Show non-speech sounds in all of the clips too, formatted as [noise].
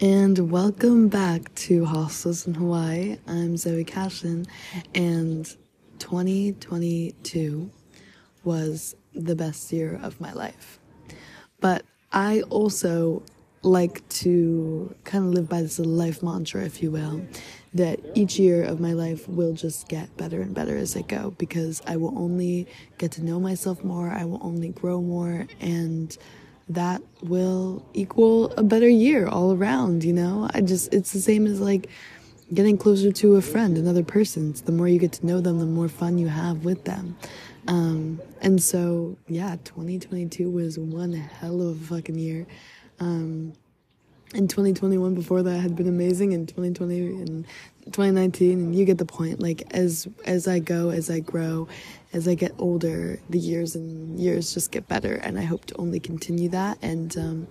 And welcome back to Hostels in Hawaii. I'm Zoe Cashin, and 2022 was the best year of my life. But I also like to kind of live by this life mantra, if you will, that each year of my life will just get better and better as I go because I will only get to know myself more, I will only grow more, and that will equal a better year all around, you know? I just, it's the same as like getting closer to a friend, another person. the more you get to know them, the more fun you have with them. Um, and so, yeah, 2022 was one hell of a fucking year. Um, and 2021 before that had been amazing and 2020 and 2019 and you get the point like as as i go as i grow as i get older the years and years just get better and i hope to only continue that. And um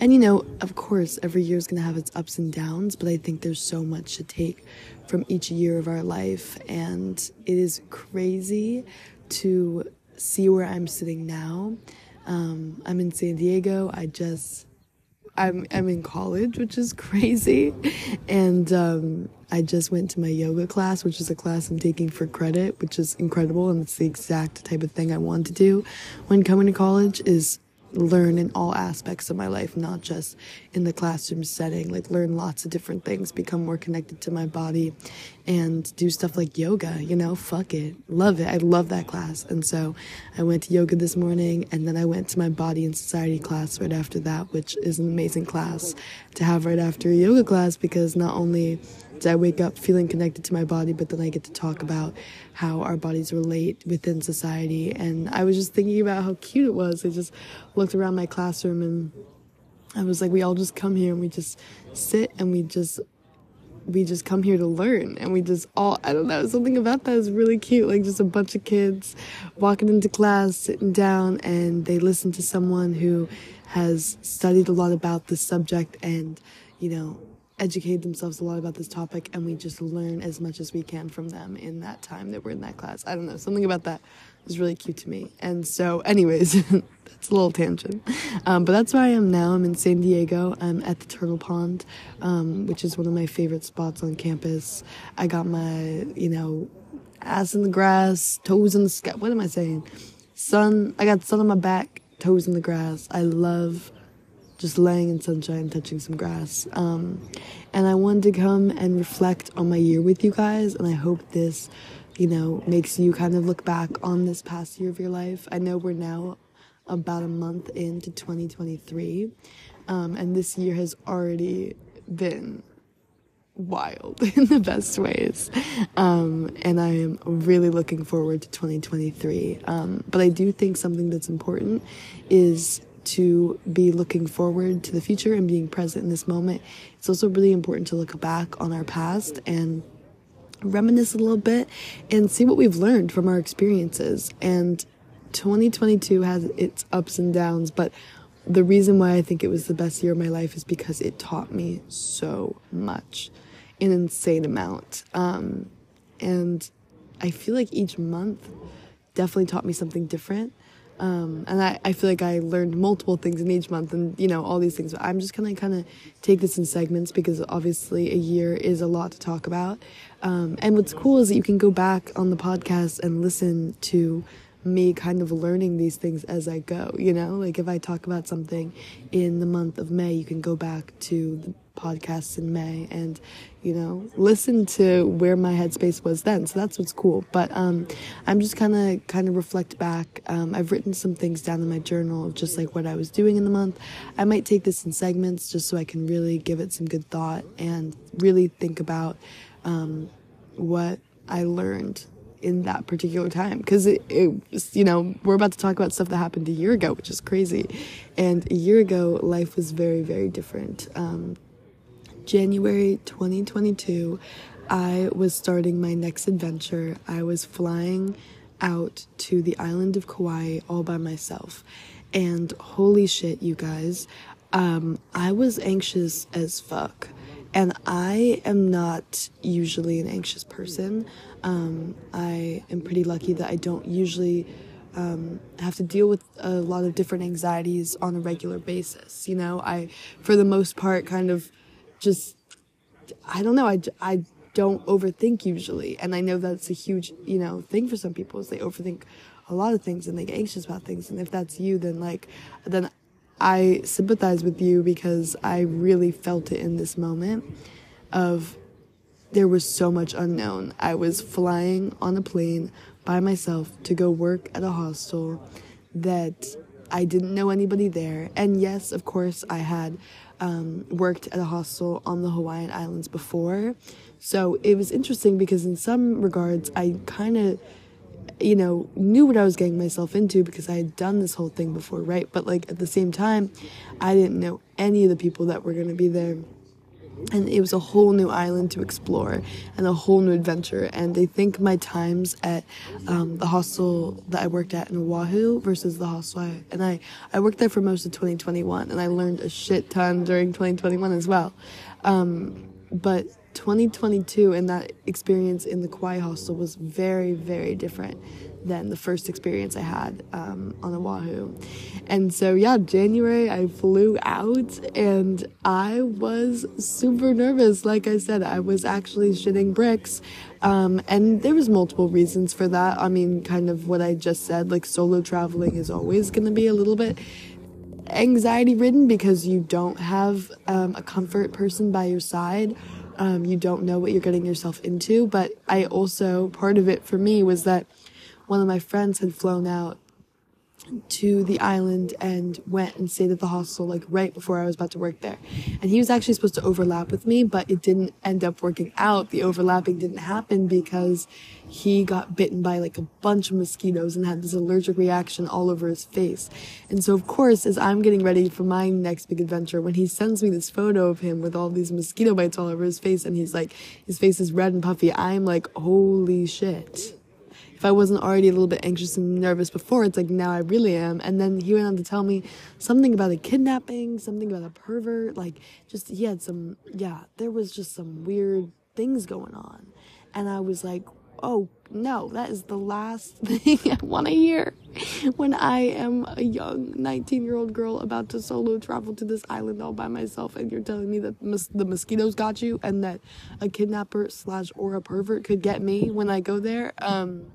and you know of course every year is going to have its ups and downs but i think there's so much to take from each year of our life. And it is crazy to see where i'm sitting now. Um, i'm in san diego. I just I'm I'm in college, which is crazy, and um, I just went to my yoga class, which is a class I'm taking for credit, which is incredible, and it's the exact type of thing I want to do when coming to college. Is learn in all aspects of my life, not just in the classroom setting, like learn lots of different things, become more connected to my body and do stuff like yoga, you know, fuck it. Love it. I love that class. And so I went to yoga this morning and then I went to my body and society class right after that, which is an amazing class to have right after a yoga class because not only I wake up feeling connected to my body, but then I get to talk about how our bodies relate within society. And I was just thinking about how cute it was. I just looked around my classroom and I was like, we all just come here and we just sit and we just we just come here to learn and we just all I don't know something about that is really cute like just a bunch of kids walking into class sitting down and they listen to someone who has studied a lot about the subject and you know educate themselves a lot about this topic and we just learn as much as we can from them in that time that we're in that class. I don't know, something about that was really cute to me. And so, anyways, [laughs] that's a little tangent. Um, but that's where I am now. I'm in San Diego. I'm at the Turtle Pond, um, which is one of my favorite spots on campus. I got my, you know, ass in the grass, toes in the sky. What am I saying? Sun, I got sun on my back, toes in the grass. I love just laying in sunshine, touching some grass. Um, and I wanted to come and reflect on my year with you guys, and I hope this, you know, makes you kind of look back on this past year of your life. I know we're now about a month into 2023, um, and this year has already been wild [laughs] in the best ways. Um, and I am really looking forward to 2023. Um, but I do think something that's important is to be looking forward to the future and being present in this moment. It's also really important to look back on our past and reminisce a little bit and see what we've learned from our experiences. And 2022 has its ups and downs, but the reason why I think it was the best year of my life is because it taught me so much, an insane amount. Um, and I feel like each month definitely taught me something different. Um, and I, I feel like I learned multiple things in each month and, you know, all these things. But I'm just going to kind of take this in segments because obviously a year is a lot to talk about. Um, and what's cool is that you can go back on the podcast and listen to me kind of learning these things as I go, you know? Like if I talk about something in the month of May, you can go back to the podcasts in May and, you know, listen to where my headspace was then. So that's what's cool. But um, I'm just kind of kind of reflect back. Um, I've written some things down in my journal of just like what I was doing in the month. I might take this in segments just so I can really give it some good thought and really think about um, what I learned in that particular time because it, it you know we're about to talk about stuff that happened a year ago which is crazy and a year ago life was very very different um, january 2022 i was starting my next adventure i was flying out to the island of kauai all by myself and holy shit you guys um, i was anxious as fuck and I am not usually an anxious person. Um, I am pretty lucky that I don't usually um, have to deal with a lot of different anxieties on a regular basis. You know, I, for the most part, kind of just, I don't know, I, I don't overthink usually. And I know that's a huge, you know, thing for some people is they overthink a lot of things and they get anxious about things. And if that's you, then like, then I sympathize with you because I really felt it in this moment of there was so much unknown. I was flying on a plane by myself to go work at a hostel that I didn't know anybody there. And yes, of course, I had um, worked at a hostel on the Hawaiian Islands before. So it was interesting because, in some regards, I kind of, you know, knew what I was getting myself into because I had done this whole thing before, right? But, like, at the same time, I didn't know any of the people that were going to be there and it was a whole new island to explore and a whole new adventure. And I think my times at um, the hostel that I worked at in Oahu versus the hostel, I, and I, I worked there for most of 2021, and I learned a shit ton during 2021 as well. Um, but 2022 and that experience in the Kauai hostel was very, very different than the first experience I had um, on Oahu. And so, yeah, January I flew out and I was super nervous. Like I said, I was actually shitting bricks. Um, and there was multiple reasons for that. I mean, kind of what I just said, like solo traveling is always going to be a little bit anxiety ridden because you don't have um, a comfort person by your side. Um, you don't know what you're getting yourself into. But I also, part of it for me was that one of my friends had flown out to the island and went and stayed at the hostel like right before I was about to work there. And he was actually supposed to overlap with me, but it didn't end up working out. The overlapping didn't happen because he got bitten by like a bunch of mosquitoes and had this allergic reaction all over his face. And so of course, as I'm getting ready for my next big adventure, when he sends me this photo of him with all these mosquito bites all over his face and he's like, his face is red and puffy, I'm like, holy shit if I wasn't already a little bit anxious and nervous before, it's like now I really am. And then he went on to tell me something about a kidnapping, something about a pervert. Like, just, he had some, yeah, there was just some weird things going on. And I was like, oh no, that is the last [laughs] thing I want to hear when I am a young 19 year old girl about to solo travel to this island all by myself. And you're telling me that mos- the mosquitoes got you and that a kidnapper slash or a pervert could get me when I go there. Um,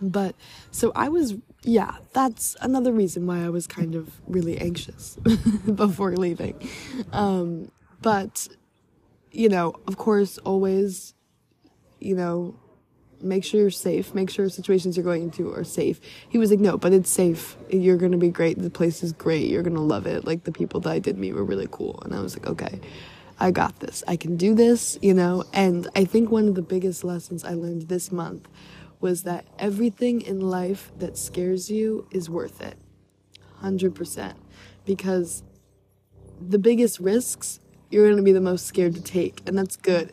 but so I was, yeah, that's another reason why I was kind of really anxious [laughs] before leaving. Um, but, you know, of course, always, you know, make sure you're safe, make sure situations you're going into are safe. He was like, no, but it's safe. You're going to be great. The place is great. You're going to love it. Like the people that I did meet were really cool. And I was like, okay. I got this. I can do this, you know? And I think one of the biggest lessons I learned this month was that everything in life that scares you is worth it. 100%. Because the biggest risks, you're going to be the most scared to take, and that's good.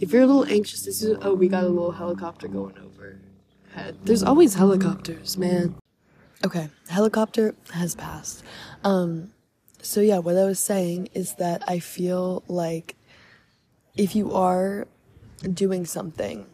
If you're a little anxious, this is, oh, we got a little helicopter going over. There's always helicopters, man. Okay, helicopter has passed. Um, so yeah, what I was saying is that I feel like if you are doing something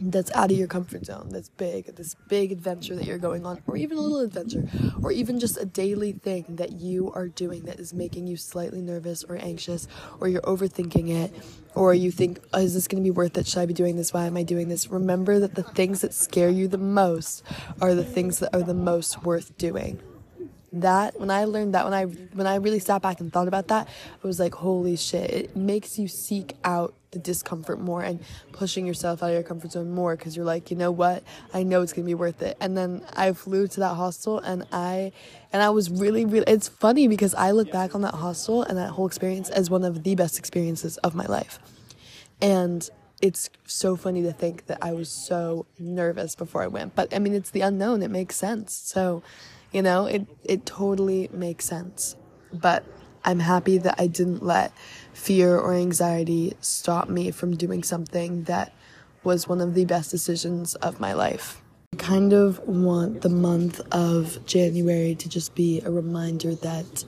that's out of your comfort zone, that's big, this big adventure that you're going on, or even a little adventure, or even just a daily thing that you are doing that is making you slightly nervous or anxious, or you're overthinking it, or you think, oh, is this going to be worth it? Should I be doing this? Why am I doing this? Remember that the things that scare you the most are the things that are the most worth doing that when i learned that when i when i really sat back and thought about that i was like holy shit it makes you seek out the discomfort more and pushing yourself out of your comfort zone more because you're like you know what? I know it's gonna be worth it. And then i flew to that hostel and i and i was really really it's funny because i look back on that hostel and that whole experience as one of the best experiences of my life. And it's so funny to think that i was so nervous before i went but i mean it's the unknown it makes sense. So you know, it, it totally makes sense. But I'm happy that I didn't let fear or anxiety stop me from doing something that was one of the best decisions of my life. I kind of want the month of January to just be a reminder that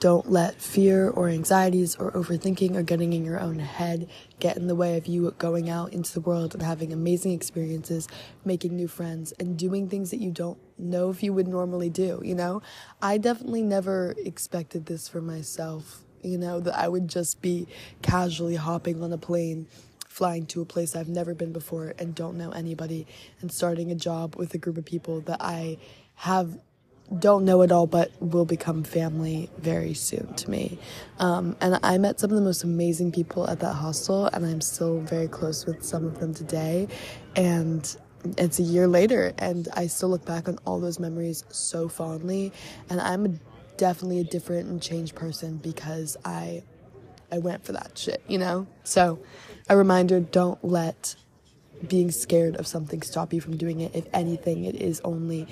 don't let fear or anxieties or overthinking or getting in your own head get in the way of you going out into the world and having amazing experiences, making new friends, and doing things that you don't know if you would normally do. You know, I definitely never expected this for myself you know, that I would just be casually hopping on a plane flying to a place I've never been before and don't know anybody and starting a job with a group of people that I have don't know it all but will become family very soon to me. Um, and I met some of the most amazing people at that hostel and I'm still very close with some of them today. And it's a year later and I still look back on all those memories so fondly and I'm definitely a different and changed person because I I went for that shit, you know? So, a reminder don't let being scared of something stop you from doing it. If anything, it is only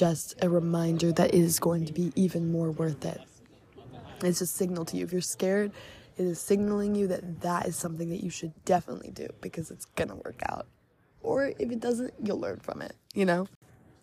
just a reminder that it is going to be even more worth it. It's a signal to you. If you're scared, it is signaling you that that is something that you should definitely do because it's gonna work out. Or if it doesn't, you'll learn from it, you know?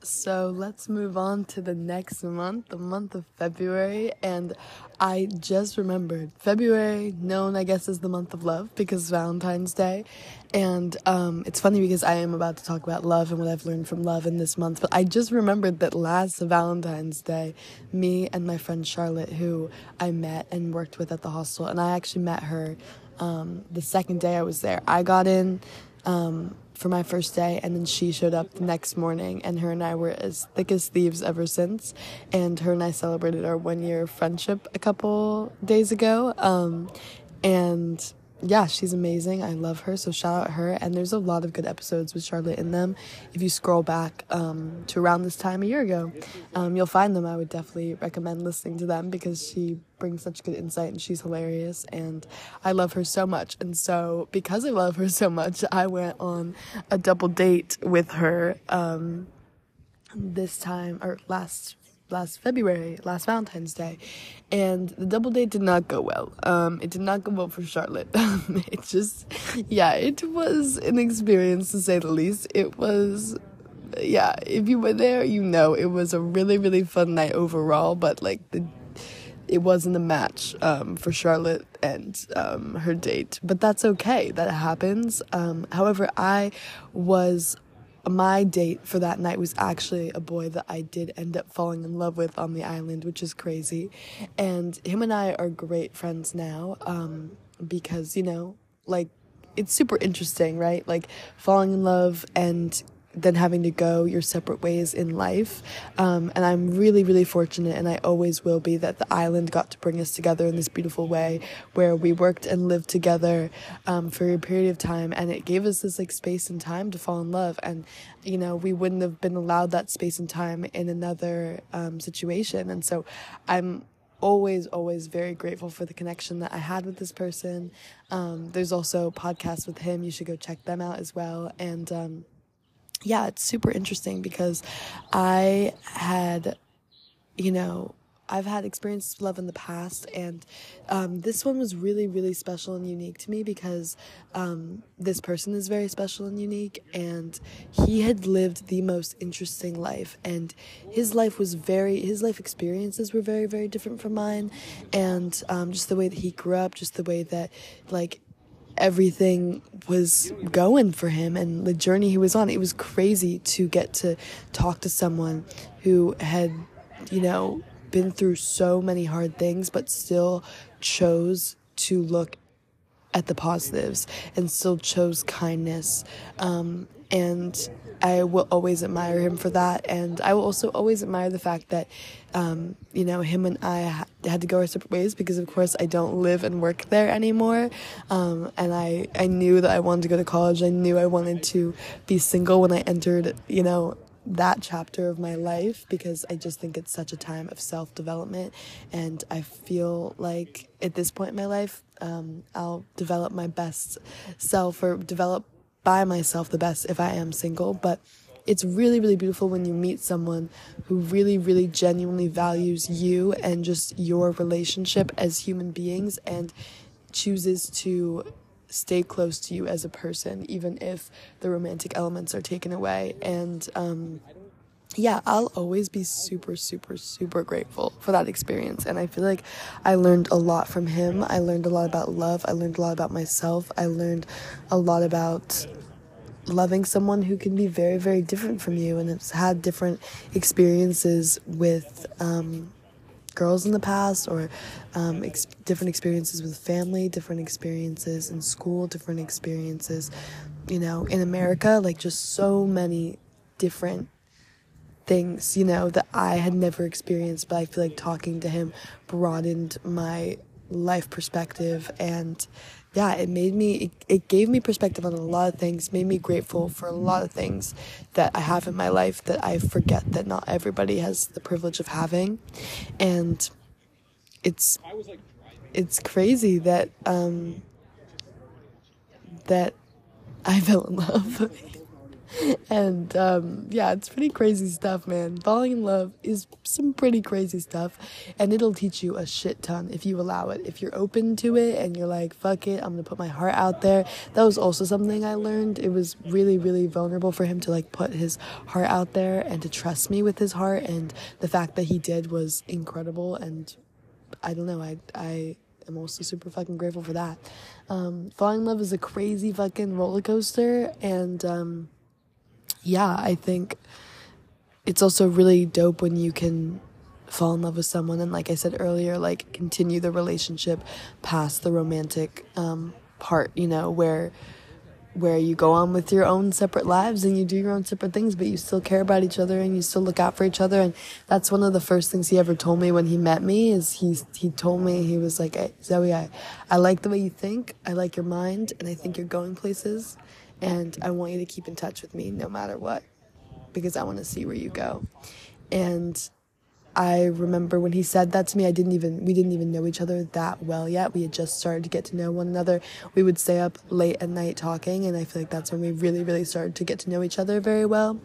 So let's move on to the next month, the month of February. And I just remembered February, known I guess as the month of love because Valentine's Day. And um, it's funny because I am about to talk about love and what I've learned from love in this month. But I just remembered that last Valentine's Day, me and my friend Charlotte, who I met and worked with at the hostel, and I actually met her um, the second day I was there. I got in. Um, for my first day, and then she showed up the next morning, and her and I were as thick as thieves ever since. And her and I celebrated our one year friendship a couple days ago. Um, and yeah, she's amazing. I love her. So shout out her. And there's a lot of good episodes with Charlotte in them. If you scroll back um, to around this time a year ago, um, you'll find them. I would definitely recommend listening to them because she brings such good insight and she's hilarious. And I love her so much. And so because I love her so much, I went on a double date with her um, this time or last last February, last Valentine's Day, and the double date did not go well. Um, it did not go well for Charlotte. [laughs] it just, yeah, it was an experience to say the least. It was, yeah, if you were there, you know, it was a really, really fun night overall, but like the it wasn't a match um, for Charlotte and um, her date, but that's okay. That happens. Um, however, I was my date for that night was actually a boy that I did end up falling in love with on the island, which is crazy. And him and I are great friends now um, because, you know, like, it's super interesting, right? Like, falling in love and than having to go your separate ways in life. Um, and I'm really, really fortunate, and I always will be, that the island got to bring us together in this beautiful way where we worked and lived together um, for a period of time. And it gave us this like space and time to fall in love. And, you know, we wouldn't have been allowed that space and time in another um, situation. And so I'm always always very grateful for the connection that i had with this person um, there's also podcasts with him you should go check them out as well and um, yeah, it's super interesting because I had, you know, I've had experiences with love in the past, and um, this one was really, really special and unique to me because um, this person is very special and unique, and he had lived the most interesting life, and his life was very, his life experiences were very, very different from mine, and um, just the way that he grew up, just the way that, like, everything was going for him and the journey he was on. It was crazy to get to talk to someone who had, you know, been through so many hard things, but still chose to look at the positives and still chose kindness. Um, and I will always admire him for that. And I will also always admire the fact that, um, you know, him and I ha- had to go our separate ways because, of course, I don't live and work there anymore. Um, and I, I knew that I wanted to go to college. I knew I wanted to be single when I entered, you know, that chapter of my life because I just think it's such a time of self development. And I feel like at this point in my life, um, I'll develop my best self or develop by myself the best if I am single, but it's really, really beautiful when you meet someone who really, really genuinely values you and just your relationship as human beings and chooses to stay close to you as a person, even if the romantic elements are taken away. And, um, yeah, I'll always be super, super, super grateful for that experience. And I feel like I learned a lot from him. I learned a lot about love. I learned a lot about myself. I learned a lot about loving someone who can be very, very different from you and has had different experiences with um, girls in the past or um, ex- different experiences with family, different experiences in school, different experiences, you know, in America, like just so many different things, you know, that I had never experienced, but I feel like talking to him broadened my life perspective and yeah, it made me, it, it, gave me perspective on a lot of things, made me grateful for a lot of things that I have in my life that I forget that not everybody has the privilege of having. And it's, it's crazy that, um, that I fell in love. [laughs] [laughs] and um, yeah, it's pretty crazy stuff, man. Falling in love is some pretty crazy stuff, and it'll teach you a shit ton if you allow it. If you're open to it and you're like, fuck it, I'm gonna put my heart out there. That was also something I learned. It was really, really vulnerable for him to like put his heart out there and to trust me with his heart, and the fact that he did was incredible. And I don't know, I, I am also super fucking grateful for that. Um, falling in love is a crazy fucking roller coaster, and um, yeah, I think it's also really dope when you can fall in love with someone and like I said earlier, like continue the relationship past the romantic um, part, you know, where where you go on with your own separate lives and you do your own separate things, but you still care about each other and you still look out for each other. And that's one of the first things he ever told me when he met me is he, he told me, he was like, Zoe, I, I like the way you think. I like your mind and I think you're going places and I want you to keep in touch with me no matter what because I want to see where you go. And I remember when he said that to me, I didn't even, we didn't even know each other that well yet. We had just started to get to know one another. We would stay up late at night talking, and I feel like that's when we really, really started to get to know each other very well.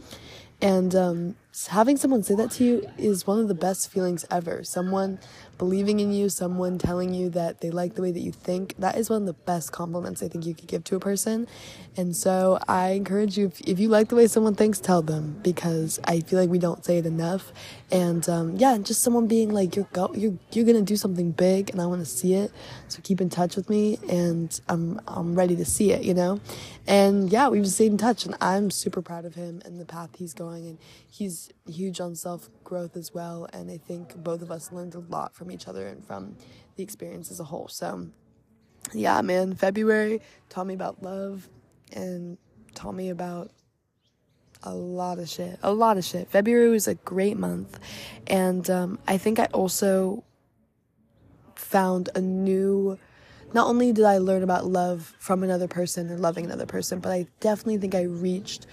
And um, having someone say that to you is one of the best feelings ever. Someone believing in you, someone telling you that they like the way that you think, that is one of the best compliments I think you could give to a person. And so I encourage you, if, if you like the way someone thinks, tell them because I feel like we don't say it enough. And um, yeah, just someone being like, you're, go- you're, you're gonna do something big and I wanna see it. So keep in touch with me and I'm, I'm ready to see it, you know? And yeah, we've stayed in touch and I'm super proud of him and the path he's going. And he's huge on self growth as well. And I think both of us learned a lot from each other and from the experience as a whole. So, yeah, man, February taught me about love and taught me about a lot of shit. A lot of shit. February was a great month. And um, I think I also found a new. Not only did I learn about love from another person or loving another person, but I definitely think I reached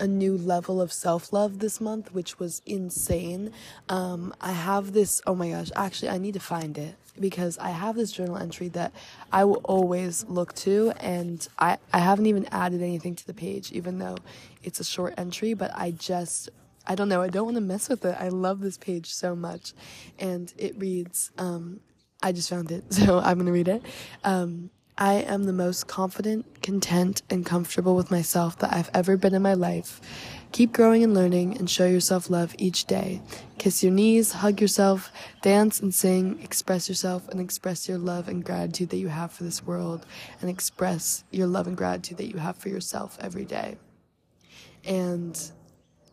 a new level of self love this month, which was insane. Um, I have this, oh my gosh, actually, I need to find it because I have this journal entry that I will always look to, and I, I haven't even added anything to the page, even though it's a short entry, but I just, I don't know, I don't want to mess with it. I love this page so much. And it reads, um, I just found it, [laughs] so I'm going to read it. Um, I am the most confident, content, and comfortable with myself that I've ever been in my life. Keep growing and learning and show yourself love each day. Kiss your knees, hug yourself, dance and sing, express yourself and express your love and gratitude that you have for this world and express your love and gratitude that you have for yourself every day. And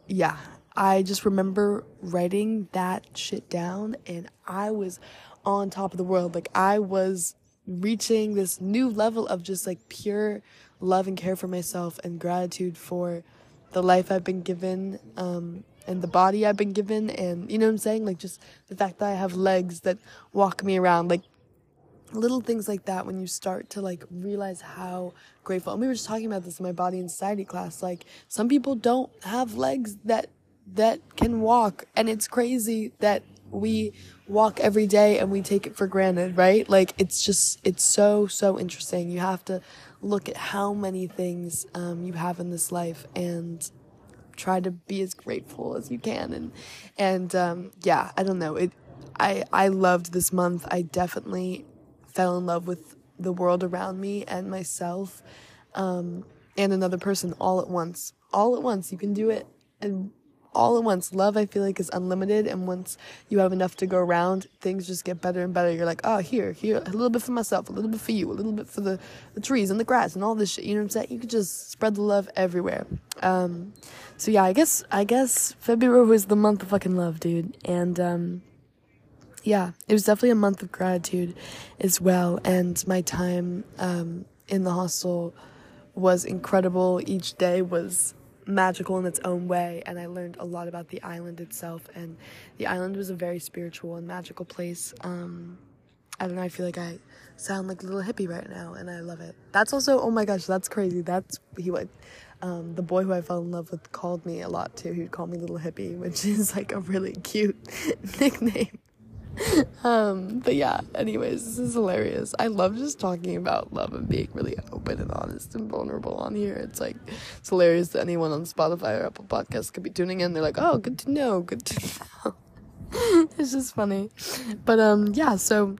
yeah, I just remember writing that shit down and I was on top of the world. Like I was reaching this new level of just like pure love and care for myself and gratitude for the life I've been given um, and the body I've been given. And you know what I'm saying? Like just the fact that I have legs that walk me around, like little things like that when you start to like realize how grateful. And we were just talking about this in my body and society class. Like some people don't have legs that that can walk and it's crazy that we walk every day and we take it for granted, right? Like it's just, it's so, so interesting. You have to look at how many things um, you have in this life and try to be as grateful as you can. And, and um, yeah, I don't know. It, I, I loved this month. I definitely fell in love with the world around me and myself um, and another person all at once. All at once. You can do it. And all at once. Love, I feel like, is unlimited. And once you have enough to go around, things just get better and better. You're like, oh, here, here, a little bit for myself, a little bit for you, a little bit for the, the trees and the grass and all this shit. You know what I'm saying? You could just spread the love everywhere. Um, so yeah, I guess, I guess February was the month of fucking love, dude. And, um, yeah, it was definitely a month of gratitude as well. And my time um, in the hostel was incredible. Each day was magical in its own way, and I learned a lot about the island itself. And the island was a very spiritual and magical place. Um, I don't know, I feel like I sound like a little hippie right now, and I love it. That's also, oh my gosh, that's crazy. That's, he um, the boy who I fell in love with called me a lot too. He'd call me Little Hippie, which [laughs] is like a really cute [laughs] nickname. Um, but yeah, anyways, this is hilarious. I love just talking about love and being really open and honest and vulnerable on here. It's like, it's hilarious that anyone on Spotify or Apple Podcasts could be tuning in. They're like, oh, good to know, good to know. [laughs] it's just funny. But um, yeah, so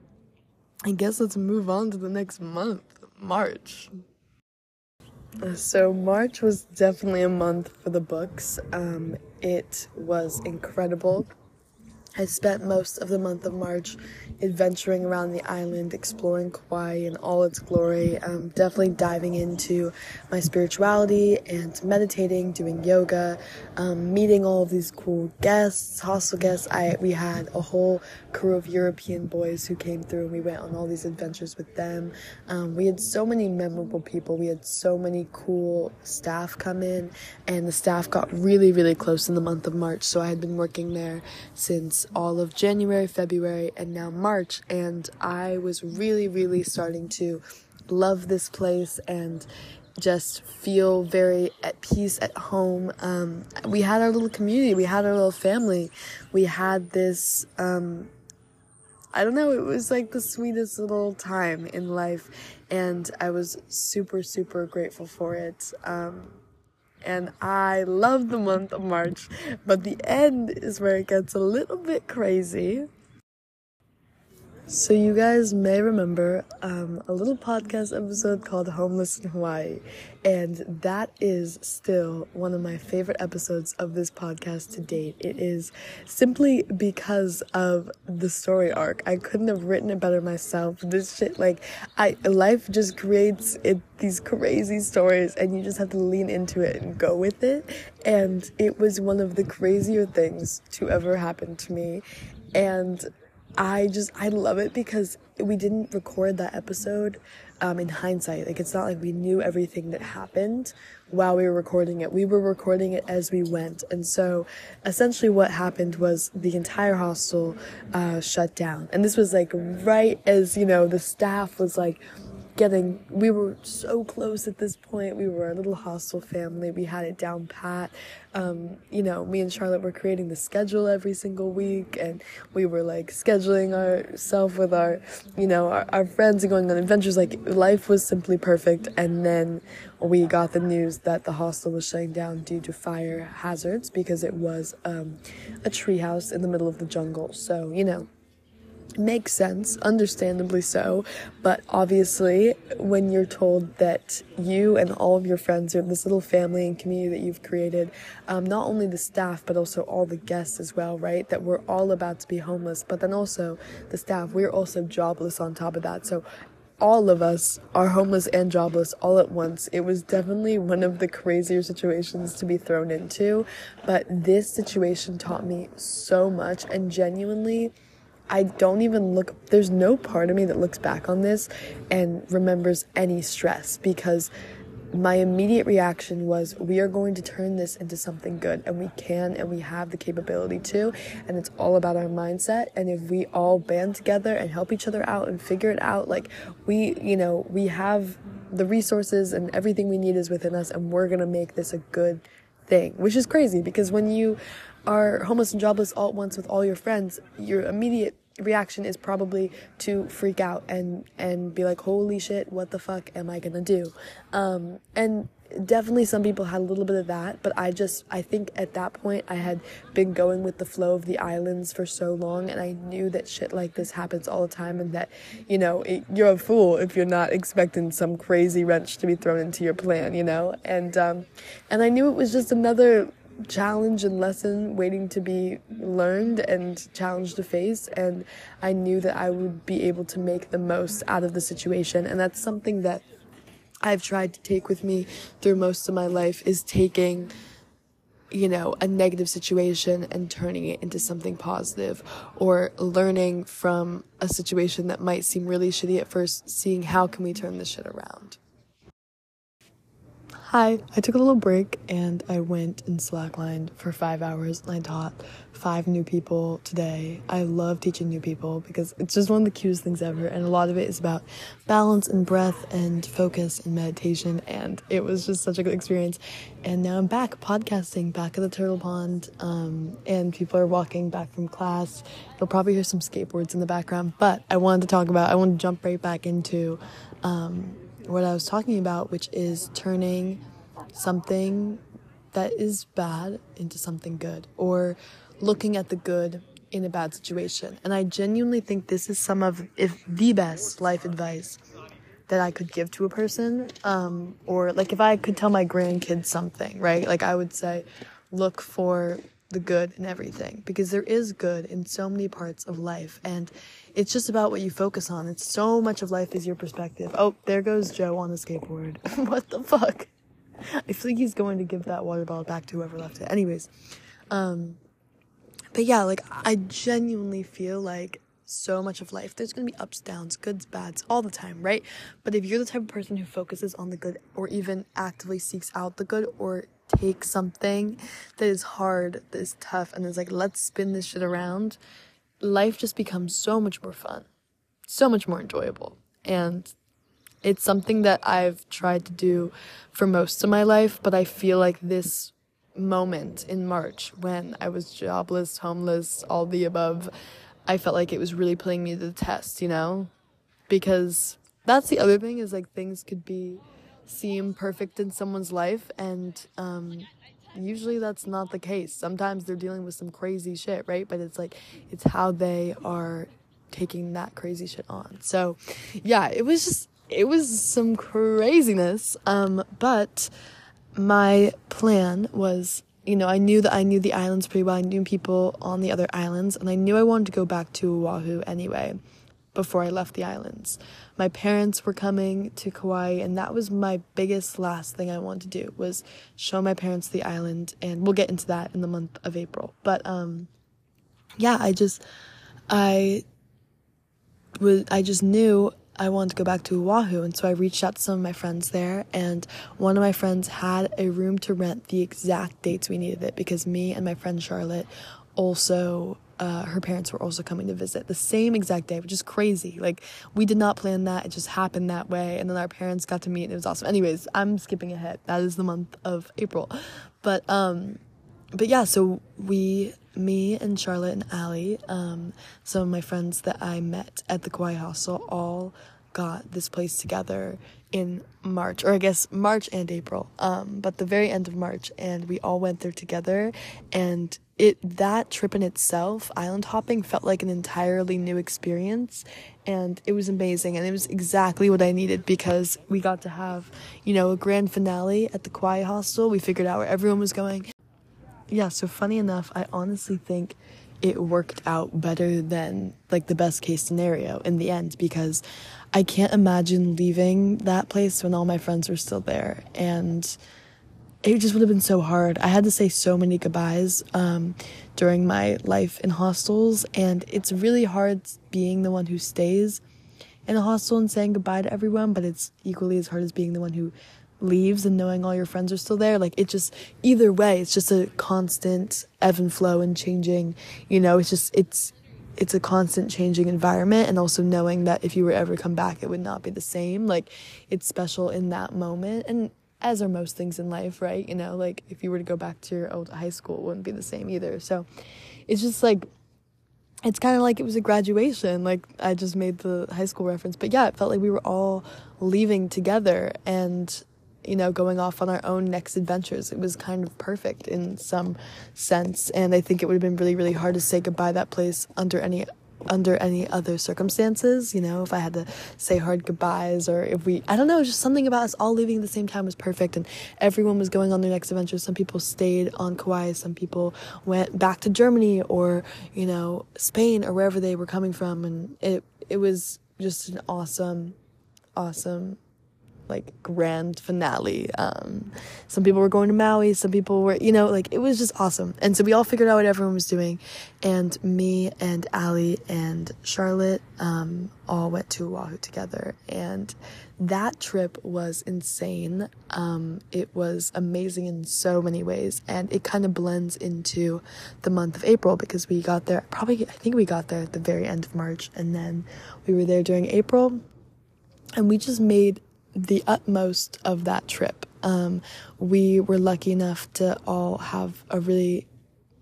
I guess let's move on to the next month, March. So March was definitely a month for the books. Um, it was incredible. I spent most of the month of March adventuring around the island, exploring Kauai in all its glory, um, definitely diving into my spirituality and meditating, doing yoga, um, meeting all of these cool guests, hostel guests. I we had a whole crew of European boys who came through, and we went on all these adventures with them. Um, we had so many memorable people. We had so many cool staff come in, and the staff got really, really close in the month of March. So I had been working there since all of January, February, and now March, and I was really, really starting to love this place and just feel very at peace at home. Um, we had our little community, we had our little family, we had this. Um, I don't know, it was like the sweetest little time in life, and I was super, super grateful for it. Um, and I love the month of March, but the end is where it gets a little bit crazy. So, you guys may remember um, a little podcast episode called Homeless in Hawaii, and that is still one of my favorite episodes of this podcast to date. It is simply because of the story arc. I couldn't have written it better myself. This shit, like, I life just creates it these crazy stories, and you just have to lean into it and go with it. And it was one of the crazier things to ever happen to me, and I just I love it because we didn't record that episode um, in hindsight. Like it's not like we knew everything that happened while we were recording it. We were recording it as we went, and so essentially what happened was the entire hostel uh, shut down, and this was like right as you know the staff was like getting we were so close at this point. We were a little hostel family. We had it down pat. Um, you know me and charlotte were creating the schedule every single week and we were like scheduling ourselves with our you know our, our friends and going on adventures. Like life was simply perfect. And then we got the news that the hostel was shutting down due to fire hazards because it was um, a treehouse in the middle of the jungle. So you know makes sense, understandably so. But obviously, when you're told that you and all of your friends are this little family and community that you've created, um, not only the staff, but also all the guests as well, right? That we're all about to be homeless, but then also the staff, we're also jobless on top of that. So all of us are homeless and jobless all at once. It was definitely one of the crazier situations to be thrown into, but this situation taught me so much and genuinely I don't even look, there's no part of me that looks back on this and remembers any stress because my immediate reaction was we are going to turn this into something good and we can and we have the capability to and it's all about our mindset. And if we all band together and help each other out and figure it out like we you know we have the resources and everything we need is within us and we're going to make this a good thing which is crazy because when you are homeless and jobless all at once with all your friends, your immediate reaction is probably to freak out and and be like holy shit what the fuck am i gonna do? Um, and definitely some people had a little bit of that but i just i think at that point i had been going with the flow of the islands for so long and i knew that shit like this happens all the time and that you know it, you're a fool if you're not expecting some crazy wrench to be thrown into your plan you know? And um and i knew it was just another challenge and lesson waiting to be learned and challenge to face and I knew that I would be able to make the most out of the situation and that's something that I've tried to take with me through most of my life is taking you know, a negative situation and turning it into something positive or learning from a situation that might seem really shitty at first, seeing how can we turn this shit around. Hi, I took a little break and I went and slacklined for five hours and I taught five new people today. I love teaching new people because it's just one of the cutest things ever and a lot of it is about balance and breath and focus and meditation and it was just such a good experience. And now I'm back podcasting back at the turtle pond um, and people are walking back from class. You'll probably hear some skateboards in the background, but I wanted to talk about, I want to jump right back into um, what I was talking about, which is turning something that is bad into something good or looking at the good in a bad situation. And I genuinely think this is some of, if the best life advice that I could give to a person. Um, or like if I could tell my grandkids something, right? Like I would say, look for the good in everything because there is good in so many parts of life and it's just about what you focus on. It's so much of life is your perspective. Oh, there goes Joe on the skateboard. [laughs] what the fuck? I feel like he's going to give that water bottle back to whoever left it. Anyways, um, but yeah, like I genuinely feel like so much of life there's to be ups, downs, goods, bads all the time, right? But if you're the type of person who focuses on the good or even actively seeks out the good or take something that is hard, that is tough, and is like, let's spin this shit around, life just becomes so much more fun, so much more enjoyable. And it's something that I've tried to do for most of my life, but I feel like this moment in March when I was jobless, homeless, all the above, I felt like it was really putting me to the test, you know? Because that's the other thing is like things could be seem perfect in someone's life and um usually that's not the case. Sometimes they're dealing with some crazy shit, right? But it's like it's how they are taking that crazy shit on. So, yeah, it was just it was some craziness. Um, but my plan was, you know, I knew that I knew the islands pretty well. I knew people on the other islands, and I knew I wanted to go back to Oahu anyway before I left the islands. My parents were coming to Kauai and that was my biggest last thing I wanted to do was show my parents the island and we'll get into that in the month of April. But um yeah, I just I was I just knew I wanted to go back to Oahu, and so I reached out to some of my friends there, and one of my friends had a room to rent the exact dates we needed it because me and my friend Charlotte also uh, her parents were also coming to visit the same exact day, which is crazy. Like, we did not plan that. It just happened that way. And then our parents got to meet and it was awesome. Anyways, I'm skipping ahead. That is the month of April. But, um, but yeah, so we, me and Charlotte and Allie, um, some of my friends that I met at the Kauai Hostel all got this place together in March, or I guess March and April, um, but the very end of March, and we all went there together. And it that trip in itself, island hopping, felt like an entirely new experience, and it was amazing. And it was exactly what I needed because we got to have, you know, a grand finale at the Kauai Hostel. We figured out where everyone was going yeah, so funny enough, I honestly think it worked out better than like the best case scenario in the end because I can't imagine leaving that place when all my friends were still there and it just would have been so hard. I had to say so many goodbyes um, during my life in hostels and it's really hard being the one who stays in a hostel and saying goodbye to everyone, but it's equally as hard as being the one who leaves and knowing all your friends are still there like it just either way it's just a constant ebb and flow and changing you know it's just it's it's a constant changing environment and also knowing that if you were ever come back it would not be the same. Like it's special in that moment and as are most things in life right? You know like if you were to go back to your old high school it wouldn't be the same either. So it's just like it's kind of like it was a graduation like i just made the high school reference. But yeah it felt like we were all leaving together and you know, going off on our own next adventures. It was kind of perfect in some sense, and I think it would have been really, really hard to say goodbye that place under any under any other circumstances, you know, if I had to say hard goodbyes or if we, I don't know, just something about us all leaving at the same time was perfect and everyone was going on their next adventure. Some people stayed on Kauai, some people went back to Germany or, you know, Spain or wherever they were coming from. And it, it was just an awesome, awesome like grand finale. Um, some people were going to Maui, some people were, you know, like it was just awesome. And so we all figured out what everyone was doing. And me and Allie and Charlotte um, all went to Oahu together. And that trip was insane. Um, it was amazing in so many ways. And it kind of blends into the month of April because we got there, probably, I think we got there at the very end of March. And then we were there during April. And we just made the utmost of that trip. Um, we were lucky enough to all have a really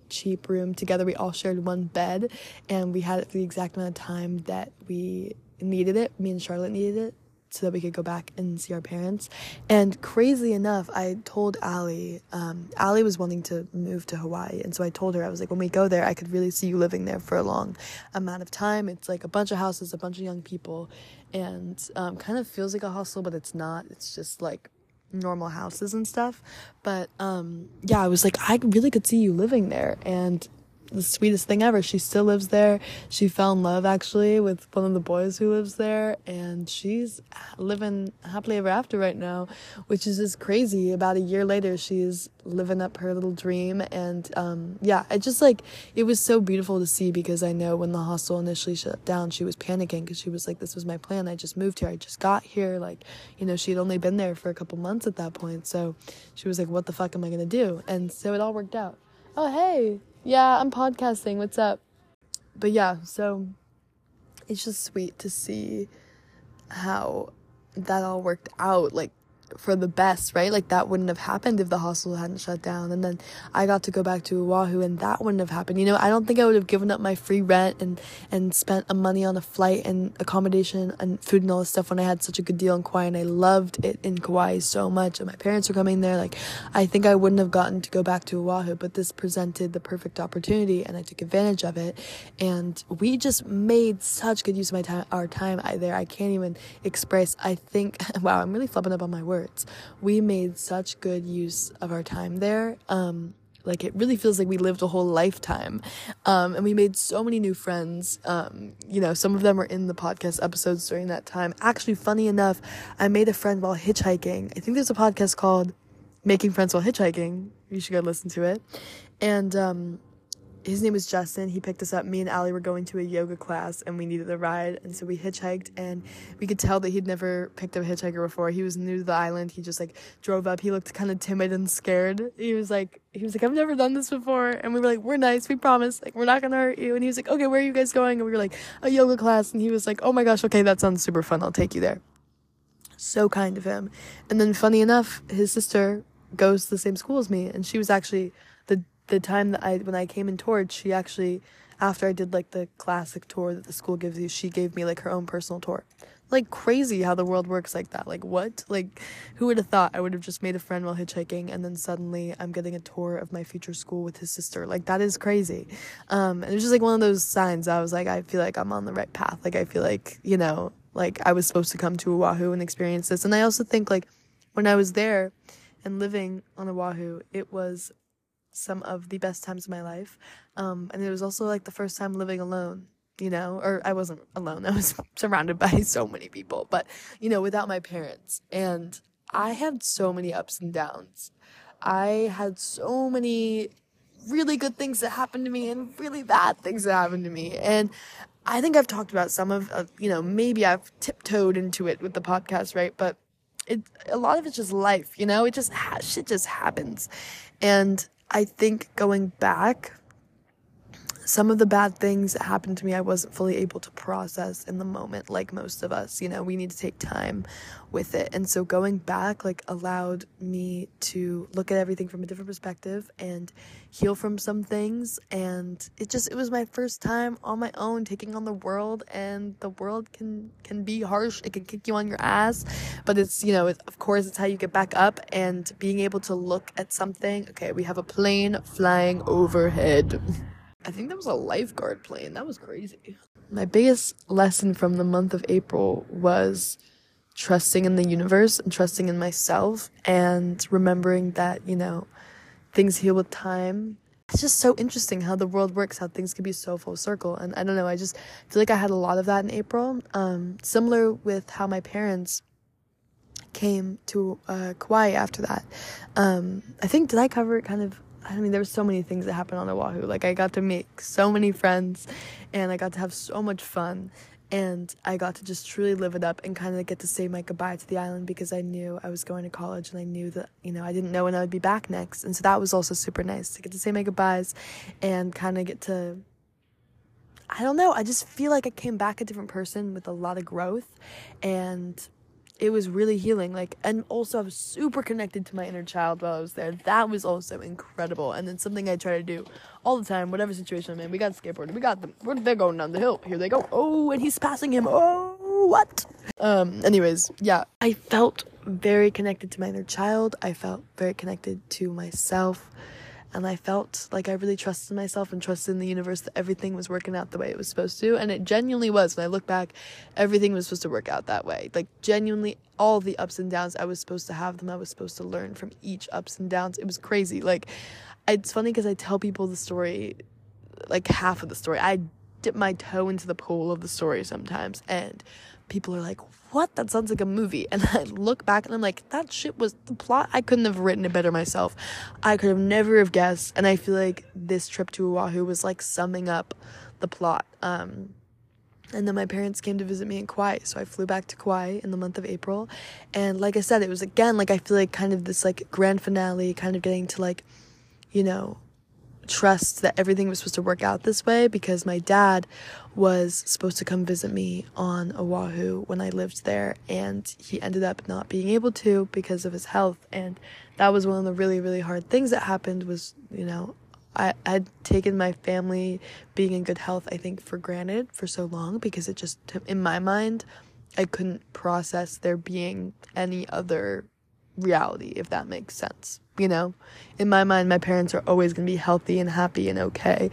cheap room together. We all shared one bed and we had it for the exact amount of time that we needed it. Me and Charlotte needed it so that we could go back and see our parents. And crazy enough, I told Allie, um, Allie was wanting to move to Hawaii. And so I told her, I was like, when we go there, I could really see you living there for a long amount of time. It's like a bunch of houses, a bunch of young people, and um, kind of feels like a hostel, but it's not. It's just like normal houses and stuff. But um, yeah, I was like, I really could see you living there. And the sweetest thing ever. She still lives there. She fell in love actually with one of the boys who lives there, and she's living happily ever after right now, which is just crazy. About a year later, she's living up her little dream, and um, yeah, it just like it was so beautiful to see because I know when the hostel initially shut down, she was panicking because she was like, "This was my plan. I just moved here. I just got here. Like, you know, she had only been there for a couple months at that point, so she was like, "What the fuck am I gonna do?" And so it all worked out. Oh hey. Yeah, I'm podcasting. What's up? But yeah, so it's just sweet to see how that all worked out. Like, for the best, right? Like that wouldn't have happened if the hostel hadn't shut down. And then I got to go back to Oahu and that wouldn't have happened. You know, I don't think I would have given up my free rent and and spent money on a flight and accommodation and food and all this stuff when I had such a good deal in Kauai and I loved it in Kauai so much and my parents were coming there. Like I think I wouldn't have gotten to go back to Oahu, but this presented the perfect opportunity and I took advantage of it. And we just made such good use of my time our time there. I can't even express I think [laughs] wow, I'm really flipping up on my words words. We made such good use of our time there. Um, like it really feels like we lived a whole lifetime. Um, and we made so many new friends. Um, you know, some of them were in the podcast episodes during that time. Actually, funny enough, I made a friend while hitchhiking. I think there's a podcast called Making Friends While Hitchhiking. You should go listen to it. And um, his name was Justin. He picked us up. Me and Allie were going to a yoga class and we needed a ride. And so we hitchhiked and we could tell that he'd never picked up a hitchhiker before. He was new to the island. He just like drove up. He looked kind of timid and scared. He was like, he was like, I've never done this before. And we were like, we're nice. We promise. Like, we're not going to hurt you. And he was like, okay, where are you guys going? And we were like, a yoga class. And he was like, oh my gosh, okay, that sounds super fun. I'll take you there. So kind of him. And then funny enough, his sister goes to the same school as me. And she was actually the time that I when I came in toured, she actually after I did like the classic tour that the school gives you, she gave me like her own personal tour. Like crazy how the world works like that. Like what? Like who would have thought I would have just made a friend while hitchhiking and then suddenly I'm getting a tour of my future school with his sister. Like that is crazy. Um and it was just like one of those signs I was like I feel like I'm on the right path. Like I feel like, you know, like I was supposed to come to Oahu and experience this. And I also think like when I was there and living on Oahu, it was some of the best times of my life. Um, and it was also like the first time living alone, you know, or I wasn't alone. I was [laughs] surrounded by so many people, but you know, without my parents. And I had so many ups and downs. I had so many really good things that happened to me and really bad things that happened to me. And I think I've talked about some of, uh, you know, maybe I've tiptoed into it with the podcast, right? But it, a lot of it's just life, you know, it just, ha- shit just happens. And I think going back, some of the bad things that happened to me, I wasn't fully able to process in the moment, like most of us. You know, we need to take time with it. And so going back, like, allowed me to look at everything from a different perspective and heal from some things. And it just, it was my first time on my own taking on the world. And the world can, can be harsh, it can kick you on your ass. But it's, you know, of course, it's how you get back up and being able to look at something. Okay, we have a plane flying overhead. [laughs] I think that was a lifeguard plane. That was crazy. My biggest lesson from the month of April was trusting in the universe and trusting in myself and remembering that, you know, things heal with time. It's just so interesting how the world works, how things can be so full circle. And I don't know, I just feel like I had a lot of that in April. Um, similar with how my parents came to uh, Kauai after that. Um, I think did I cover it kind of I mean, there were so many things that happened on Oahu. Like, I got to make so many friends and I got to have so much fun. And I got to just truly live it up and kind of get to say my goodbye to the island because I knew I was going to college and I knew that, you know, I didn't know when I would be back next. And so that was also super nice to get to say my goodbyes and kind of get to I don't know. I just feel like I came back a different person with a lot of growth and it was really healing like and also i was super connected to my inner child while i was there. That was also incredible. And then something i try to do all the time whatever situation i'm in we got skateboarding we got them they're going down the hill. Here they go. Oh and he's passing him. Oh what? Um anyways yeah. I felt very connected to my inner child. I felt very connected to myself and I felt like I really trusted myself and trusted in the universe that everything was working out the way it was supposed to. And it genuinely was. When I look back, everything was supposed to work out that way. Like, genuinely, all the ups and downs, I was supposed to have them. I was supposed to learn from each ups and downs. It was crazy. Like, it's funny because I tell people the story, like half of the story. I dip my toe into the pool of the story sometimes. And people are like, what? That sounds like a movie. And [laughs] I look back and I'm like, that shit was the plot. I couldn't have written it better myself. I could have never have guessed. And I feel like this trip to Oahu was like summing up the plot. Um, and then my parents came to visit me in Kauai. So I flew back to Kauai in the month of April. And like I said, it was again, like I feel like kind of this like grand finale, kind of getting to like, you know, trust that everything was supposed to work out this way because my dad was supposed to come visit me on Oahu when I lived there and he ended up not being able to because of his health and that was one of the really really hard things that happened was you know I had taken my family being in good health I think for granted for so long because it just in my mind I couldn't process there being any other reality if that makes sense you know? In my mind my parents are always going to be healthy and happy and okay.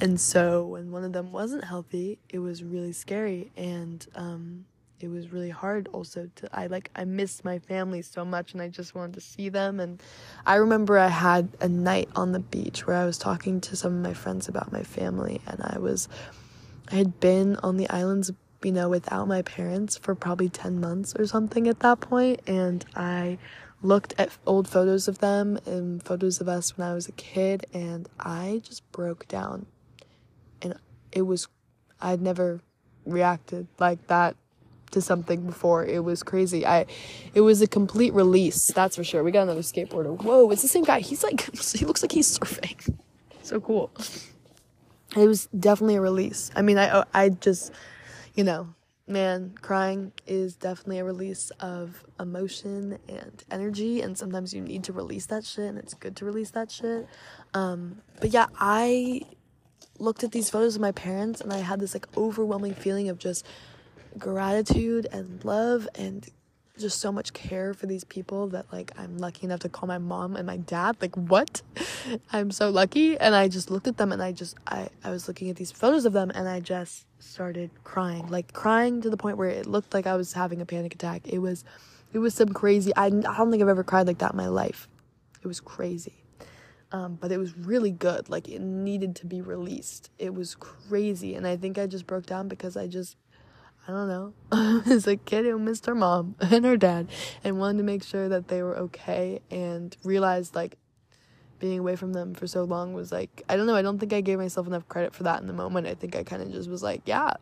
And so when one of them wasn't healthy it was really scary and um, it was really hard also to i like i missed my family so much and i just wanted to see them. And i remember i had a night on the beach where i was talking to some of my friends about my family and i was i had been on the islands you know without my parents for probably 10 months or something at that point. And i looked at old photos of them and photos of us when I was a kid, and I just broke down. And it was, I'd never reacted like that to something before. It was crazy. I, it was a complete release. That's for sure. We got another skateboarder. Whoa, it's the same guy. He's like, [laughs] he looks like he's surfing. [laughs] so cool. It was definitely a release. I mean, I, I just, you know, man, crying is definitely a release of emotion and energy, and sometimes you need to release that shit, and it's good to release that shit. Um, but yeah, I looked at these photos of my parents, and I had this like overwhelming feeling of just gratitude and love and just so much care for these people that like I'm lucky enough to call my mom and my dad. Like what? [laughs] I'm so lucky. And I just looked at them and I just I I was looking at these photos of them and I just started crying. Like crying to the point where it looked like I was having a panic attack. It was it was some crazy I, I don't think I've ever cried like that in my life. It was crazy. Um, but it was really good. Like it needed to be released. It was crazy. And I think I just broke down because I just I don't know, as a kid who missed her mom [laughs] and her dad and wanted to make sure that they were okay and realized like being away from them for so long was like, I don't know, I don't think I gave myself enough credit for that in the moment. I think I kind of just was like, yeah,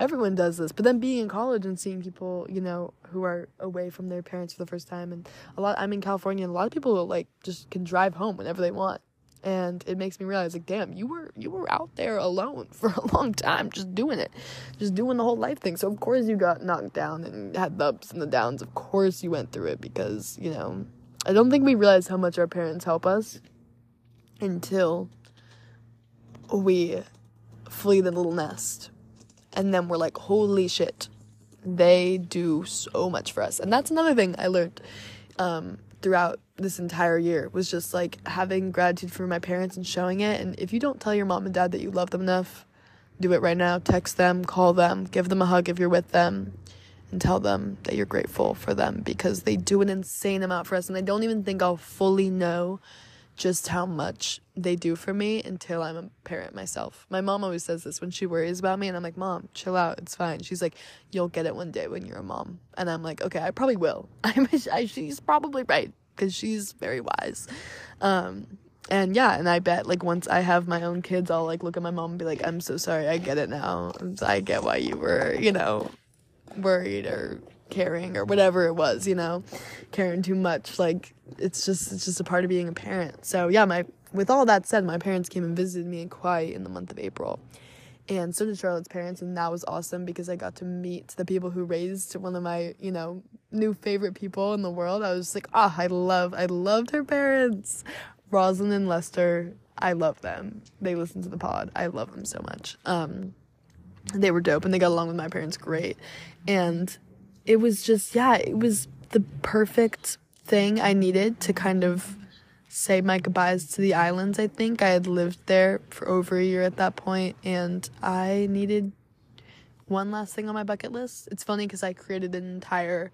everyone does this. But then being in college and seeing people, you know, who are away from their parents for the first time and a lot, I'm in California and a lot of people like just can drive home whenever they want and it makes me realize like damn you were you were out there alone [laughs] for a long time just doing it just doing the whole life thing. So of course you got knocked down and had the ups and the downs. Of course you went through it because you know i don't think we realize how much our parents help us until we flee the little nest. And then we're like holy shit they do so much for us. And that's another thing i learned um, throughout this entire year was just like having gratitude for my parents and showing it. And if you don't tell your mom and dad that you love them enough, do it right now. Text them, call them, give them a hug if you're with them, and tell them that you're grateful for them because they do an insane amount for us. And I don't even think I'll fully know just how much they do for me until I'm a parent myself. My mom always says this when she worries about me, and I'm like, Mom, chill out, it's fine. She's like, You'll get it one day when you're a mom. And I'm like, Okay, I probably will. [laughs] I'm, she's probably right because she's very wise. Um, and yeah, and I bet like once I have my own kids, I'll like look at my mom and be like, I'm so sorry, I get it now. I get why you were, you know, worried or caring or whatever it was, you know, caring too much. Like it's just it's just a part of being a parent. So yeah, my with all that said, my parents came and visited me in Kauai in the month of April. And so did Charlotte's parents, and that was awesome because I got to meet the people who raised one of my, you know, new favorite people in the world. I was like, ah, oh, I love, I loved her parents, Rosalind and Lester. I love them. They listen to the pod. I love them so much. Um, they were dope, and they got along with my parents great. And it was just yeah, it was the perfect thing I needed to kind of say my goodbyes to the islands. I think I had lived there for over a year at that point, and I needed one last thing on my bucket list. It's funny because I created an entire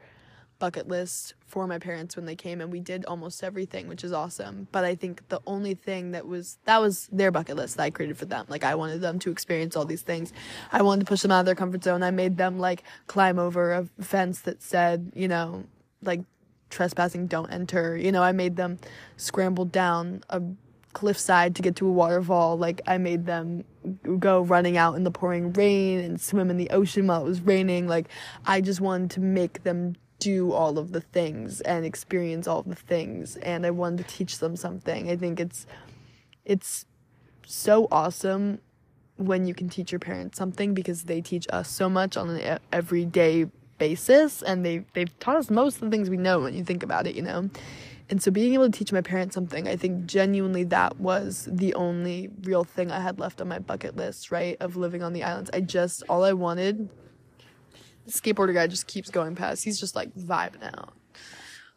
bucket list for my parents when they came and we did almost everything which is awesome. But i think the only thing that was that was their bucket list that i created for them. Like i wanted them to experience all these things. I wanted to push them out of their comfort zone. I made them like climb over a fence that said you know like trespassing don't enter. You know i made them scramble down a cliffside to get to a waterfall. Like i made them go running out in the pouring rain and swim in the ocean while it was raining. Like i just wanted to make them do all of the things and experience all the things and I wanted to teach them something. I think it's it's so awesome when you can teach your parents something because they teach us so much on an everyday basis and they they've taught us most of the things we know when you think about it, you know. And so being able to teach my parents something, I think genuinely that was the only real thing I had left on my bucket list, right? Of living on the islands. I just all I wanted skateboarder guy just keeps going past. He's just like vibing out.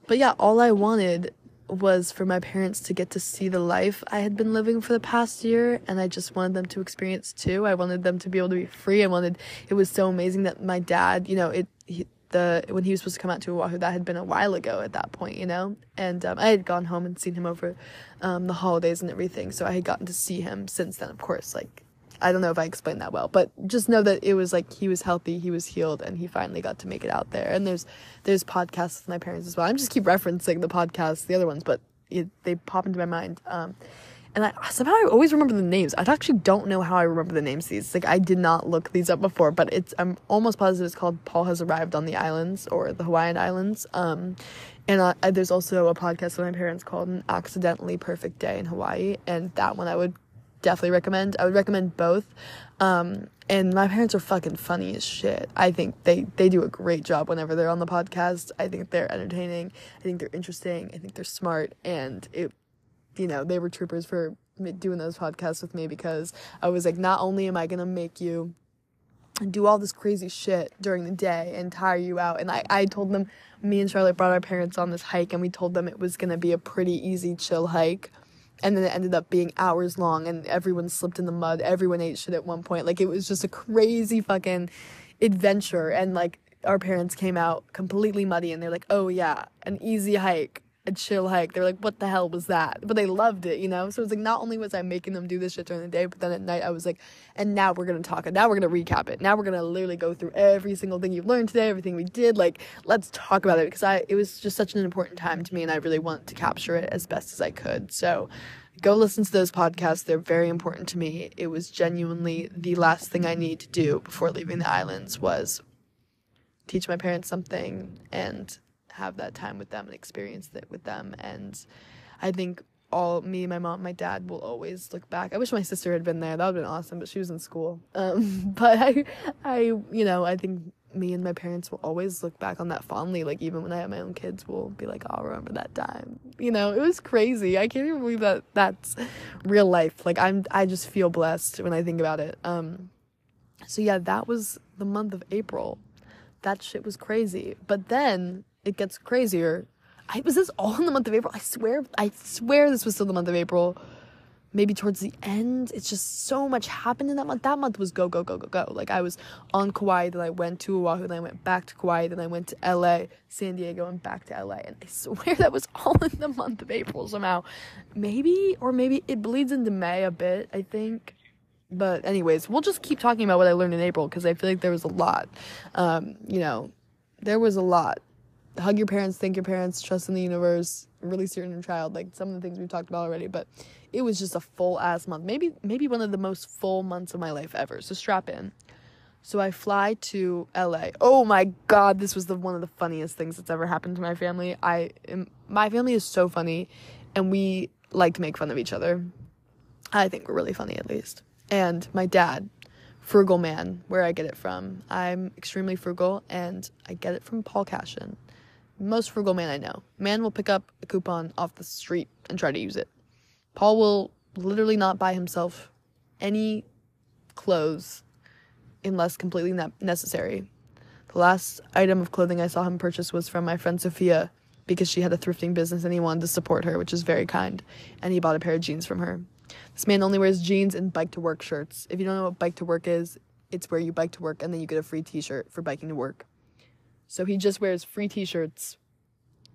But yeah, all I wanted was for my parents to get to see the life I had been living for the past year and I just wanted them to experience too. I wanted them to be able to be free. I wanted it was so amazing that my dad, you know, it he, the when he was supposed to come out to Oahu, that had been a while ago at that point, you know. And um, I had gone home and seen him over um, the holidays and everything, so I had gotten to see him since then. Of course, like I don't know if I explained that well, but just know that it was like he was healthy, he was healed, and he finally got to make it out there. And there's there's podcasts with my parents as well. I'm just keep referencing the podcasts, the other ones, but it, they pop into my mind. Um, and I somehow I always remember the names. I actually don't know how I remember the names these. Like I did not look these up before, but it's I'm almost positive it's called Paul has arrived on the islands or the Hawaiian Islands. Um, and uh, there's also a podcast with my parents called An Accidentally Perfect Day in Hawaii, and that one I would definitely recommend. I would recommend both. Um, and my parents are fucking funny as shit. I think they they do a great job whenever they're on the podcast. I think they're entertaining. I think they're interesting. I think they're smart. And it, you know, they were troopers for doing those podcasts with me because I was like, not only am I gonna make you do all this crazy shit during the day and tire you out. And I, I told them, me and Charlotte brought our parents on this hike and we told them it was gonna be a pretty easy, chill hike and then it ended up being hours long and everyone slipped in the mud. Everyone ate shit at one point. Like it was just a crazy fucking adventure. And like our parents came out completely muddy and they're like oh yeah an easy hike a chill hike. They're like, what the hell was that? But they loved it, you know? So it's like, not only was I making them do this shit during the day, but then at night I was like, and now we're gonna talk, and now we're gonna recap it. Now we're gonna literally go through every single thing you've learned today, everything we did. Like, let's talk about it because I, it was just such an important time to me, and I really want to capture it as best as I could. So, go listen to those podcasts. They're very important to me. It was genuinely the last thing I need to do before leaving the islands was teach my parents something and have that time with them and experience it with them. And I think all me, my mom, my dad will always look back. I wish my sister had been there. That would have been awesome, but she was in school. Um, [laughs] but I, I, you know, I think me and my parents will always look back on that fondly. Like even when I have my own kids, we'll be like, "I'll remember that time." You know, it was crazy. I can't even believe that that's real life. Like I'm, I just feel blessed when I think about it. Um, so yeah, that was the month of April. That shit was crazy. But then it gets crazier. I was this all in the month of April. I swear, I swear this was still the month of April. maybe towards the end. It's just so much happened in that month. That month was go, go, go, go, go. Like I was on Kauai, then I went to Oahu, then I went back to Kauai, then I went to LA, San Diego, and back to LA. And I swear [laughs] that was all in the month of April somehow. Maybe, or maybe it bleeds into May a bit, I think. But, anyways, we'll just keep talking about what I learned in April because I feel like there was a lot. Um, you know, there was a lot. Hug your parents, thank your parents, trust in the universe, release your inner child. Like some of the things we've talked about already, but it was just a full ass month. Maybe maybe one of the most full months of my life ever. So strap in. So I fly to LA. Oh my god, this was the one of the funniest things that's ever happened to my family. I am, my family is so funny and we like to make fun of each other. I think we're really funny at least. And my dad, frugal man, where I get it from. I'm extremely frugal and I get it from Paul Cashin. Most frugal man I know. Man will pick up a coupon off the street and try to use it. Paul will literally not buy himself any clothes unless completely ne- necessary. The last item of clothing I saw him purchase was from my friend Sophia because she had a thrifting business and he wanted to support her, which is very kind. And he bought a pair of jeans from her. This man only wears jeans and bike to work shirts. If you don't know what bike to work is, it's where you bike to work and then you get a free t shirt for biking to work. So he just wears free t shirts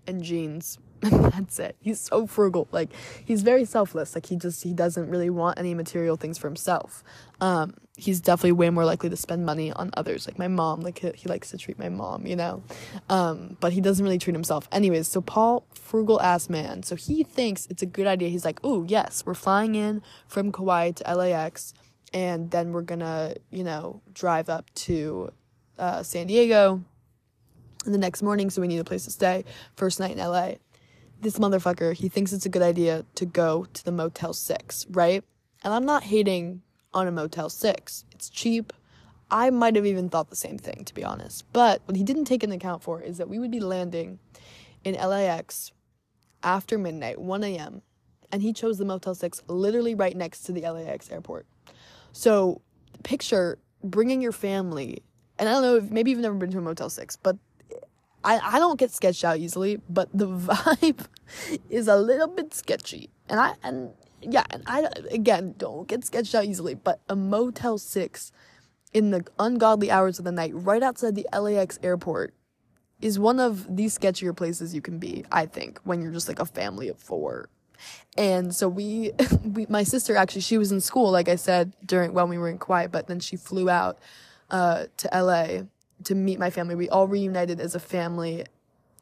and jeans [laughs] And that's it. He's so frugal. Like he's very selfless. Like he just he doesn't really want any material things for himself. Um, he's definitely way more likely to spend money on others. Like my mom. Like he, he likes to treat my mom. You know, um, but he doesn't really treat himself. Anyways, so Paul, frugal ass man. So he thinks it's a good idea. He's like, oh yes, we're flying in from Kauai to LAX, and then we're gonna you know drive up to uh, San Diego. The next morning, so we need a place to stay. First night in LA this motherfucker, he thinks it's a good idea to go to the Motel 6, right? And I'm not hating on a Motel 6. It's cheap. I might have even thought the same thing, to be honest. But what he didn't take into account for is that we would be landing in LAX after midnight, 1 a.m., and he chose the Motel 6 literally right next to the LAX airport. So picture bringing your family, and I don't know if maybe you've never been to a Motel 6, but I, I don't get sketched out easily, but the [laughs] vibe is a little bit sketchy. And I and yeah, and I again don't get sketched out easily, but a Motel 6 in the ungodly hours of the night right outside the LAX airport is one of the sketchier places you can be, I think, when you're just like a family of 4. And so we, [laughs] we my sister actually she was in school like I said during when we were in Kauai, but then she flew out uh to LA to meet my family. We all reunited as a family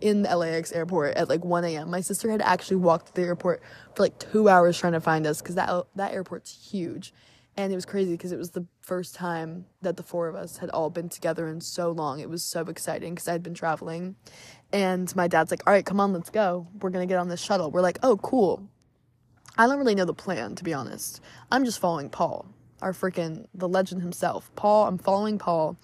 in the LAX airport at like 1 a.m. My sister had actually walked to the airport for like two hours trying to find us because that that airport's huge, and it was crazy because it was the first time that the four of us had all been together in so long. It was so exciting because I'd been traveling, and my dad's like, "All right, come on, let's go. We're gonna get on this shuttle." We're like, "Oh, cool." I don't really know the plan to be honest. I'm just following Paul, our freaking the legend himself. Paul, I'm following Paul,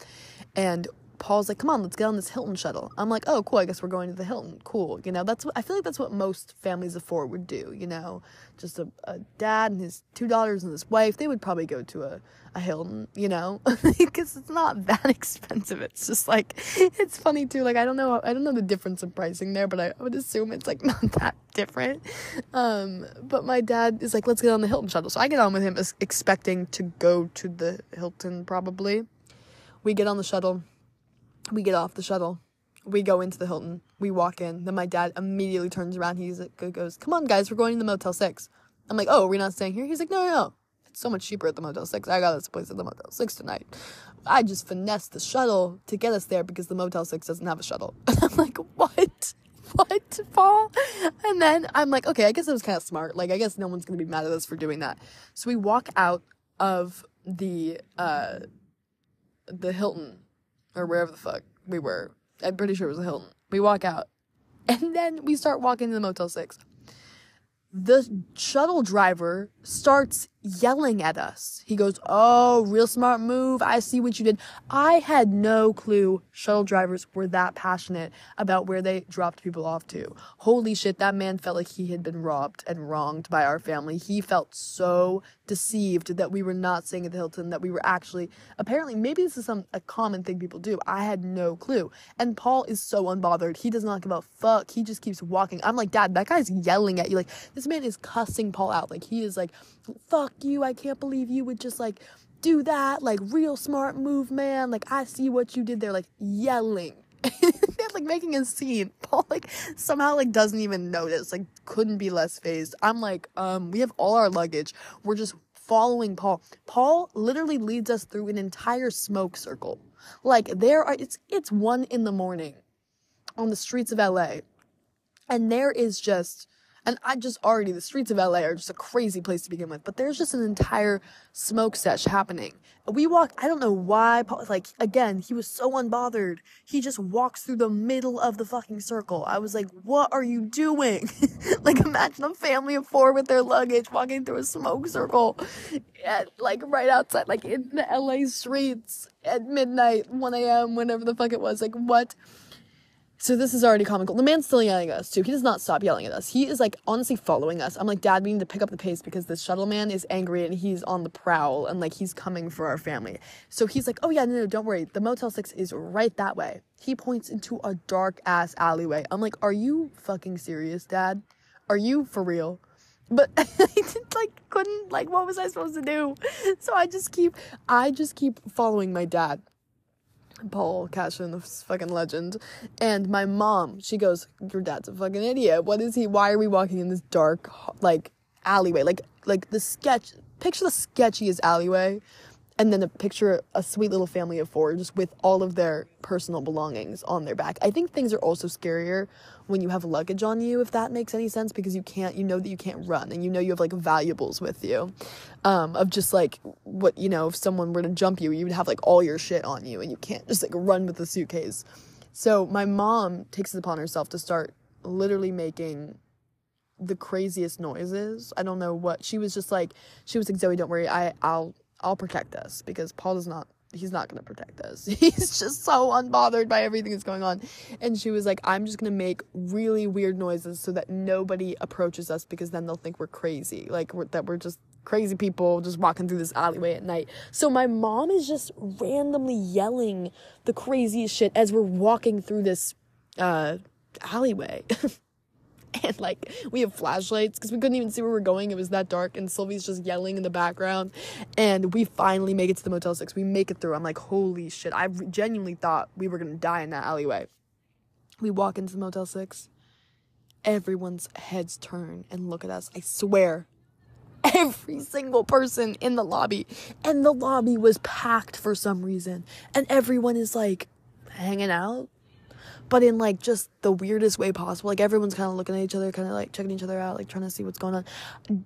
and Paul's like, come on, let's get on this Hilton shuttle. I'm like, oh, cool. I guess we're going to the Hilton. Cool. You know, that's what I feel like that's what most families of four would do. You know, just a, a dad and his two daughters and his wife. They would probably go to a, a Hilton, you know, [laughs] because it's not that [laughs] expensive. It's just like, it's funny too. Like, I don't know, I don't know the difference in pricing there, but I would assume it's like [laughs] not that different. Um, but my dad is like, let's get on the Hilton shuttle. So I get on with him expecting to go to the Hilton probably. We get on the shuttle we get off the shuttle. We go into the Hilton. We walk in. Then my dad immediately turns around. He goes, Come on, guys, we're going to the Motel 6. I'm like, Oh, we're not staying here? He's like, No, no. It's so much cheaper at the Motel 6. I got us a place at the Motel 6 tonight. I just finessed the shuttle to get us there because the Motel 6 doesn't have a shuttle. [laughs] I'm like, What? What, Paul? And then I'm like, Okay, I guess it was kind of smart. Like, I guess no one's going to be mad at us for doing that. So we walk out of the, uh, the Hilton or wherever the fuck we were. I'm pretty sure it was a Hilton. We walk out, and then we start walking to the Motel 6. The shuttle driver starts yelling at us. He goes, Oh, real smart move. I see what you did. I had no clue shuttle drivers were that passionate about where they dropped people off to. Holy shit, that man felt like he had been robbed and wronged by our family. He felt so deceived that we were not staying at the Hilton, that we were actually, apparently, maybe this is some a common thing people do. I had no clue. And Paul is so unbothered. He does not give a fuck. He just keeps walking. I'm like, Dad, that guy's yelling at you. Like, this man is cussing Paul out. Like, he is like, fuck you. I can't believe you would just like do that. Like, real smart move, man. Like, I see what you did there. Like, yelling. [laughs] like making a scene. [laughs] Paul like somehow like doesn't even notice. Like couldn't be less fazed. I'm like, um, we have all our luggage. We're just following Paul. Paul literally leads us through an entire smoke circle. Like there are it's it's one in the morning on the streets of LA. And there is just and I just already, the streets of LA are just a crazy place to begin with, but there's just an entire smoke sesh happening. We walk, I don't know why, like, again, he was so unbothered. He just walks through the middle of the fucking circle. I was like, what are you doing? [laughs] like, imagine a family of four with their luggage walking through a smoke circle, at, like, right outside, like, in the LA streets at midnight, 1 a.m., whenever the fuck it was. Like, what? So this is already comical. The man's still yelling at us too. He does not stop yelling at us. He is like honestly following us. I'm like, Dad, we need to pick up the pace because this shuttle man is angry and he's on the prowl and like he's coming for our family. So he's like, Oh yeah, no, no, don't worry. The Motel 6 is right that way. He points into a dark ass alleyway. I'm like, Are you fucking serious, Dad? Are you for real? But [laughs] I just like couldn't like what was I supposed to do? So I just keep I just keep following my dad Paul Cashin, the fucking legend. And my mom, she goes, Your dad's a fucking idiot. What is he? Why are we walking in this dark, like, alleyway? Like, like the sketch, picture the sketchiest alleyway and then a picture a sweet little family of four just with all of their personal belongings on their back i think things are also scarier when you have luggage on you if that makes any sense because you can't you know that you can't run and you know you have like valuables with you um of just like what you know if someone were to jump you you would have like all your shit on you and you can't just like run with the suitcase so my mom takes it upon herself to start literally making the craziest noises. I don't know what she was just like she was like Zoe don't worry I I'll I'll protect us because Paul does not he's not going to protect us. [laughs] He's just so unbothered by everything that's going on. And she was like, I'm just going to make really weird noises so that nobody approaches us because then they'll think we're crazy. Like we're, that we're just crazy people just walking through this alleyway at night. So my mom is just randomly yelling the craziest shit as we're walking through this uh alleyway. [laughs] [laughs] and like we have flashlights because we couldn't even see where we're going. It was that dark, and Sylvie's just yelling in the background. And we finally make it to the Motel 6. We make it through. I'm like, holy shit. I genuinely thought we were gonna die in that alleyway. We walk into the Motel 6. Everyone's heads turn and look at us. I swear. Every single person in the lobby. And the lobby was packed for some reason. And everyone is like hanging out but in like just the weirdest way possible. Like everyone's kind of looking at each other, kind of like checking each other out, like trying to see what's going on.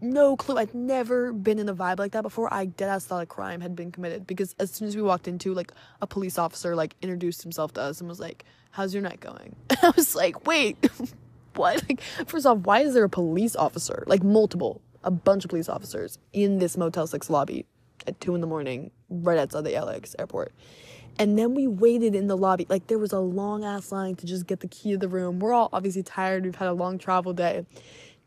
No clue. I'd never been in a vibe like that before. I deadass thought a crime had been committed because as soon as we walked into, like a police officer like introduced himself to us and was like, "How's your night going?" [laughs] And I was like, "Wait, [laughs] what? Like, first off, why is there a police officer? Like multiple, a bunch of police officers in this Motel Six lobby at two in the morning, right outside the LAX airport?" And then we waited in the lobby. Like there was a long ass line to just get the key to the room. We're all obviously tired. We've had a long travel day.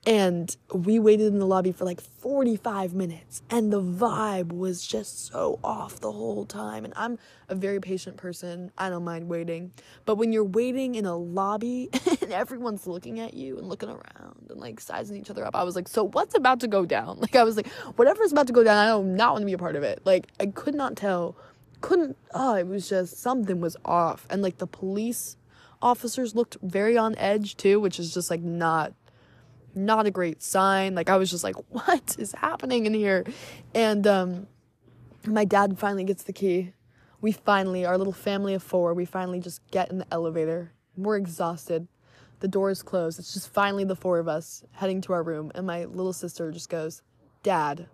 And we waited in the lobby for like 45 minutes. And the vibe was just so off the whole time. And I'm a very patient person. I don't mind waiting. But when you're waiting in a lobby [laughs] and everyone's looking at you and looking around and like sizing each other up, I was like, so what's about to go down? [laughs] Like, I was like, whatever's about to go down, I do not want to be a part of it. Like, I could not tell couldn't oh it was just something was off. And like the police officers looked very on edge too which is just like not not a great sign. Like i was just like [laughs] what is happening in here? And um my dad finally gets the key. We finally our little family of four we finally just get in the elevator. We're exhausted. The door is closed. It's just finally the four of us heading to our room. And my little sister just goes dad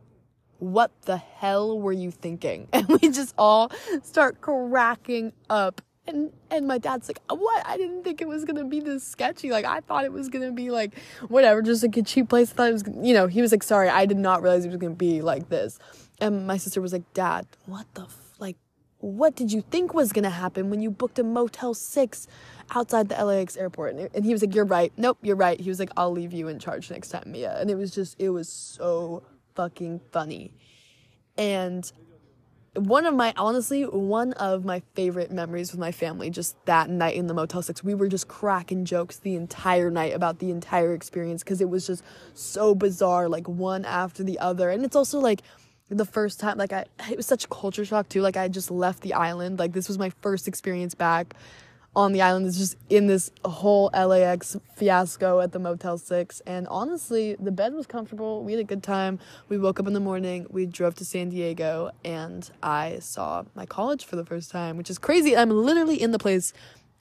what the hell were you thinking? [laughs] And we just all start cracking up. And and my dad's like, what? I didn't think it was gonna be this sketchy. Like I thought it was gonna be like whatever, just like a cheap place. I thought it was, you know. He was like, sorry, I did not realize it was gonna be like this. And my sister was like, Dad, what the f- like, what did you think was gonna happen when you booked a Motel Six outside the LAX airport? And he was like, You're right. Nope, you're right. He was like, I'll leave you in charge next time, Mia. And it was just, it was so fucking funny. And one of my honestly one of my favorite memories with my family just that night in the motel 6 we were just cracking jokes the entire night about the entire experience because it was just so bizarre like one after the other. And it's also like the first time like i it was such culture shock too. Like i just left the island. Like this was my first experience back on the island is just in this whole LAX fiasco at the Motel 6. And honestly, the bed was comfortable. We had a good time. We woke up in the morning. We drove to San Diego and I saw my college for the first time, which is crazy. I'm literally in the place.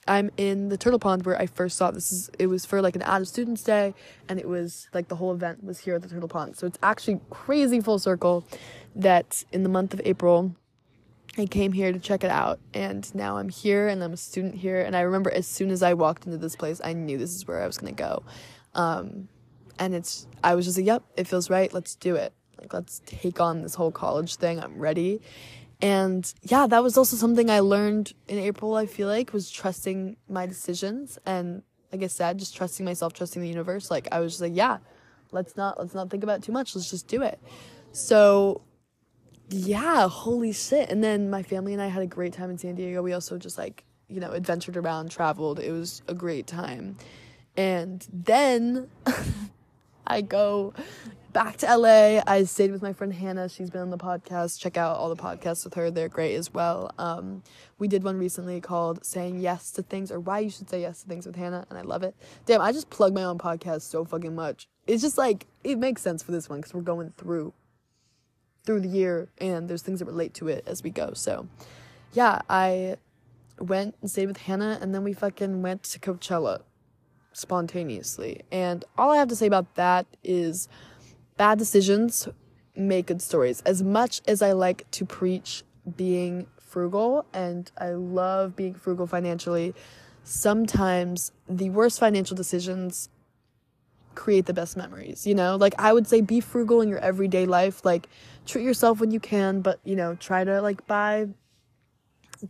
I'm in the Turtle Pond where I first saw this is it was for like an out of students day and it was like the whole event was here at the Turtle Pond. So it's actually crazy full circle that in the month of April I came here to check it out, and now I'm here and I'm a student here. And I remember as soon as I walked into this place, I knew this is where I was gonna go. Um, and it's, I was just like, yep, it feels right. Let's do it. Like, let's take on this whole college thing. I'm ready. And yeah, that was also something I learned in April, I feel like, was trusting my decisions. And like I said, just trusting myself, trusting the universe. Like, I was just like, yeah, let's not, let's not think about too much. Let's just do it. So yeah, holy shit. And then my family and I had a great time in San Diego. We also just like, you know, adventured around, traveled. It was a great time. And then [laughs] I go back to LA. I stayed with my friend Hannah. She's been on the podcast. Check out all the podcasts with her. They're great as well. Um, we did one recently called Saying Yes to Things or Why You Should Say Yes to Things with Hannah, and I love it. Damn, I just plug my own podcast so fucking much. It's just like, it makes sense for this one because we're going through through the year and there's things that relate to it as we go. So, yeah, I went and stayed with Hannah and then we fucking went to Coachella spontaneously. And all I have to say about that is bad decisions make good stories. As much as I like to preach being frugal and I love being frugal financially, sometimes the worst financial decisions create the best memories, you know? Like I would say be frugal in your everyday life, like treat yourself when you can, but you know, try to like buy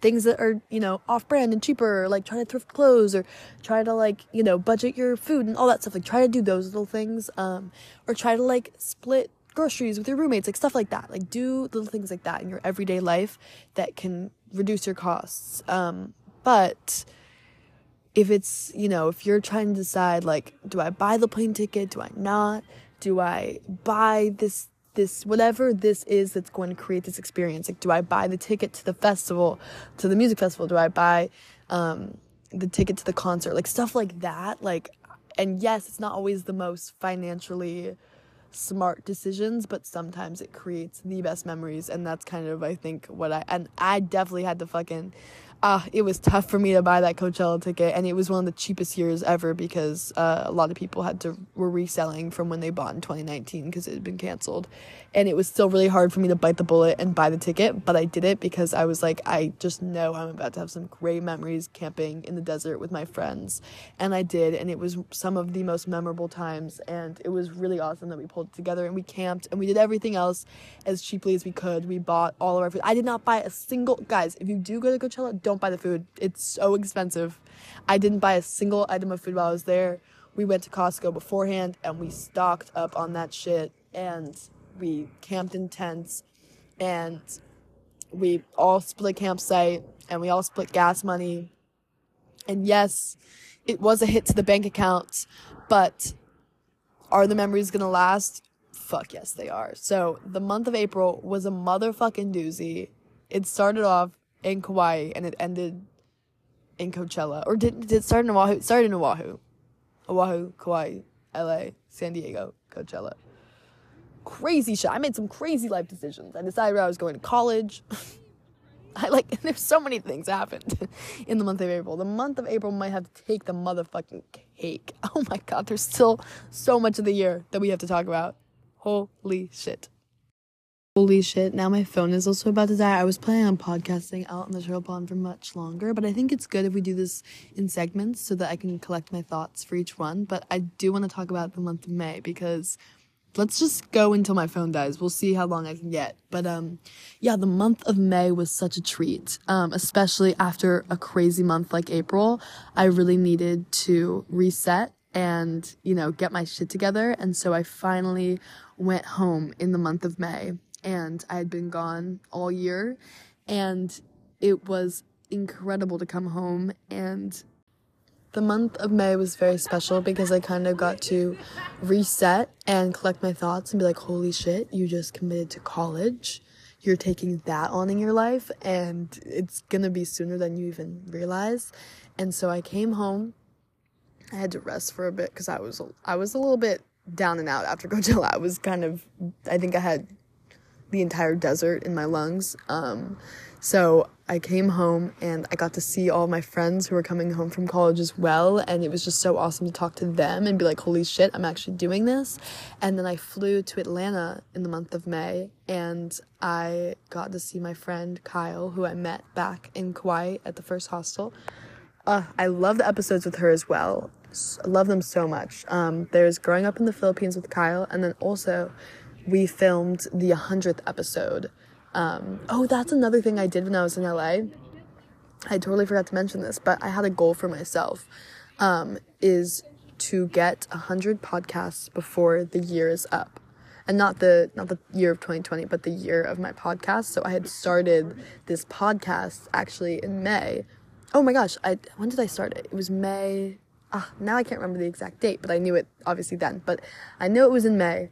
things that are, you know, off brand and cheaper, like try to thrift clothes or try to like, you know, budget your food and all that stuff. Like try to do those little things. Um, or try to like split groceries with your roommates, like stuff like that. Like do little things like that in your everyday life that can reduce your costs. Um, but if it's, you know, if you're trying to decide like, do I buy the plane ticket? Do I not? Do I buy this this whatever this is that's going to create this experience? Like, do I buy the ticket to the festival, to the music festival? Do I buy um, the ticket to the concert? Like stuff like that. Like, and yes, it's not always the most financially smart decisions, but sometimes it creates the best memories, and that's kind of I think what I and I definitely had to fucking uh, it was tough for me to buy that Coachella ticket, and it was one of the cheapest years ever because uh, a lot of people had to were reselling from when they bought in 2019 because it had been canceled, and it was still really hard for me to bite the bullet and buy the ticket, but I did it because I was like, I just know I'm about to have some great memories camping in the desert with my friends, and I did, and it was some of the most memorable times, and it was really awesome that we pulled it together and we camped and we did everything else as cheaply as we could. We bought all of our food. I did not buy a single guys. If you do go to Coachella don't buy the food. It's so expensive. I didn't buy a single item of food while I was there. We went to Costco beforehand and we stocked up on that shit and we camped in tents and we all split campsite and we all split gas money. And yes, it was a hit to the bank account, but are the memories gonna last? Fuck yes, they are. So the month of April was a motherfucking doozy. It started off in Kauai and it ended in Coachella. Or did, did it start in Oahu? It started in Oahu. Oahu, Kauai, LA, San Diego, Coachella. Crazy shit. I made some crazy life decisions. I decided I was going to college. [laughs] I like, [laughs] there's so many things happened [laughs] in the month of April. The month of April might have to take the motherfucking cake. Oh my god, there's still so much of the year that we have to talk about. Holy shit. Holy shit, now my phone is also about to die. I was planning on podcasting out in the turtle pond for much longer, but I think it's good if we do this in segments so that I can collect my thoughts for each one. But I do want to talk about the month of May because let's just go until my phone dies. We'll see how long I can get. But um yeah, the month of May was such a treat. Um especially after a crazy month like April. I really needed to reset and, you know, get my shit together. And so I finally went home in the month of May and I had been gone all year and it was incredible to come home and the month of May was very special because I kind of got to reset and collect my thoughts and be like, holy shit, you just committed to college. You're taking that on in your life, and it's gonna be sooner than you even realize. And so I came home. I had to rest for a bit because I was I was a little bit down and out after [laughs] Coachella. I was kind of I think I had the entire desert in my lungs. Um, so I came home and I got to see all my friends who were coming home from college as well. And it was just so awesome to talk to them and be like, holy shit, I'm actually doing this. And then I flew to Atlanta in the month of May and I got to see my friend Kyle, who I met back in Kauai at the first hostel. Uh, I love the episodes with her as well. I love them so much. Um, there's growing up in the Philippines with Kyle, and then also we filmed the 100th episode. Um, oh, that's another thing I did when I was in LA. I totally forgot to mention this, but I had a goal for myself um, is to get 100 podcasts before the year is up. And not the not the year of 2020, but the year of my podcast. So I had started this podcast actually in May. Oh my gosh, I when did I start it? It was May. Ah, now I can't remember the exact date, but I knew it obviously then. But I know it was in May.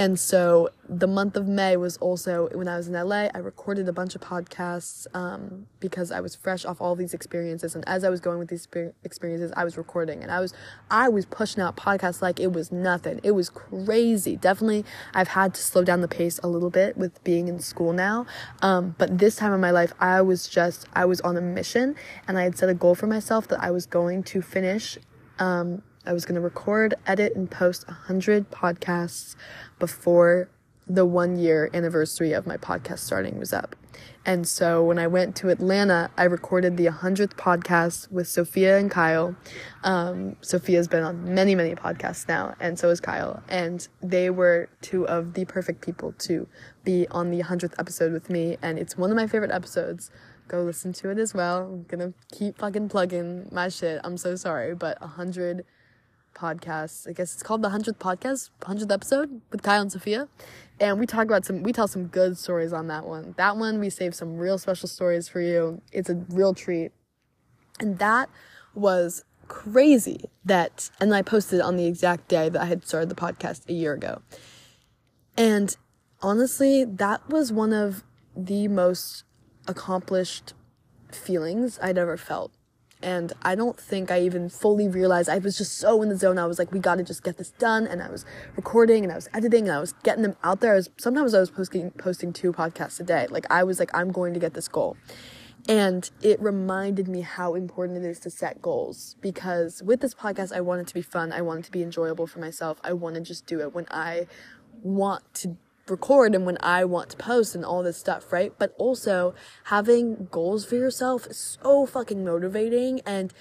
And so the month of May was also when I was in LA, I recorded a bunch of podcasts um, because I was fresh off all these experiences. And as I was going with these experiences, I was recording and I was, I was pushing out podcasts like it was nothing. It was crazy. Definitely, I've had to slow down the pace a little bit with being in school now. Um, but this time in my life, I was just, I was on a mission and I had set a goal for myself that I was going to finish um, I was going to record, edit, and post 100 podcasts before the one year anniversary of my podcast starting was up. And so when I went to Atlanta, I recorded the 100th podcast with Sophia and Kyle. Um, Sophia's been on many, many podcasts now, and so is Kyle. And they were two of the perfect people to be on the 100th episode with me. And it's one of my favorite episodes. Go listen to it as well. I'm gonna keep fucking plugging my shit. I'm so sorry, but 100 podcast. I guess it's called the hundredth podcast, hundredth episode with Kyle and Sophia, and we talk about some. We tell some good stories on that one. That one we save some real special stories for you. It's a real treat, and that was crazy. That and I posted on the exact day that I had started the podcast a year ago, and honestly, that was one of the most accomplished feelings I'd ever felt and I don't think I even fully realized I was just so in the zone. I was like, we got to just get this done. And I was recording and I was editing and I was getting them out there. I was, sometimes I was posting, posting two podcasts a day. Like I was like, I'm going to get this goal. And it reminded me how important it is to set goals because with this podcast, I want it to be fun. I want it to be enjoyable for myself. I want to just do it when I want to record and when I want to post and all this stuff, right? But also having goals for yourself is so fucking motivating and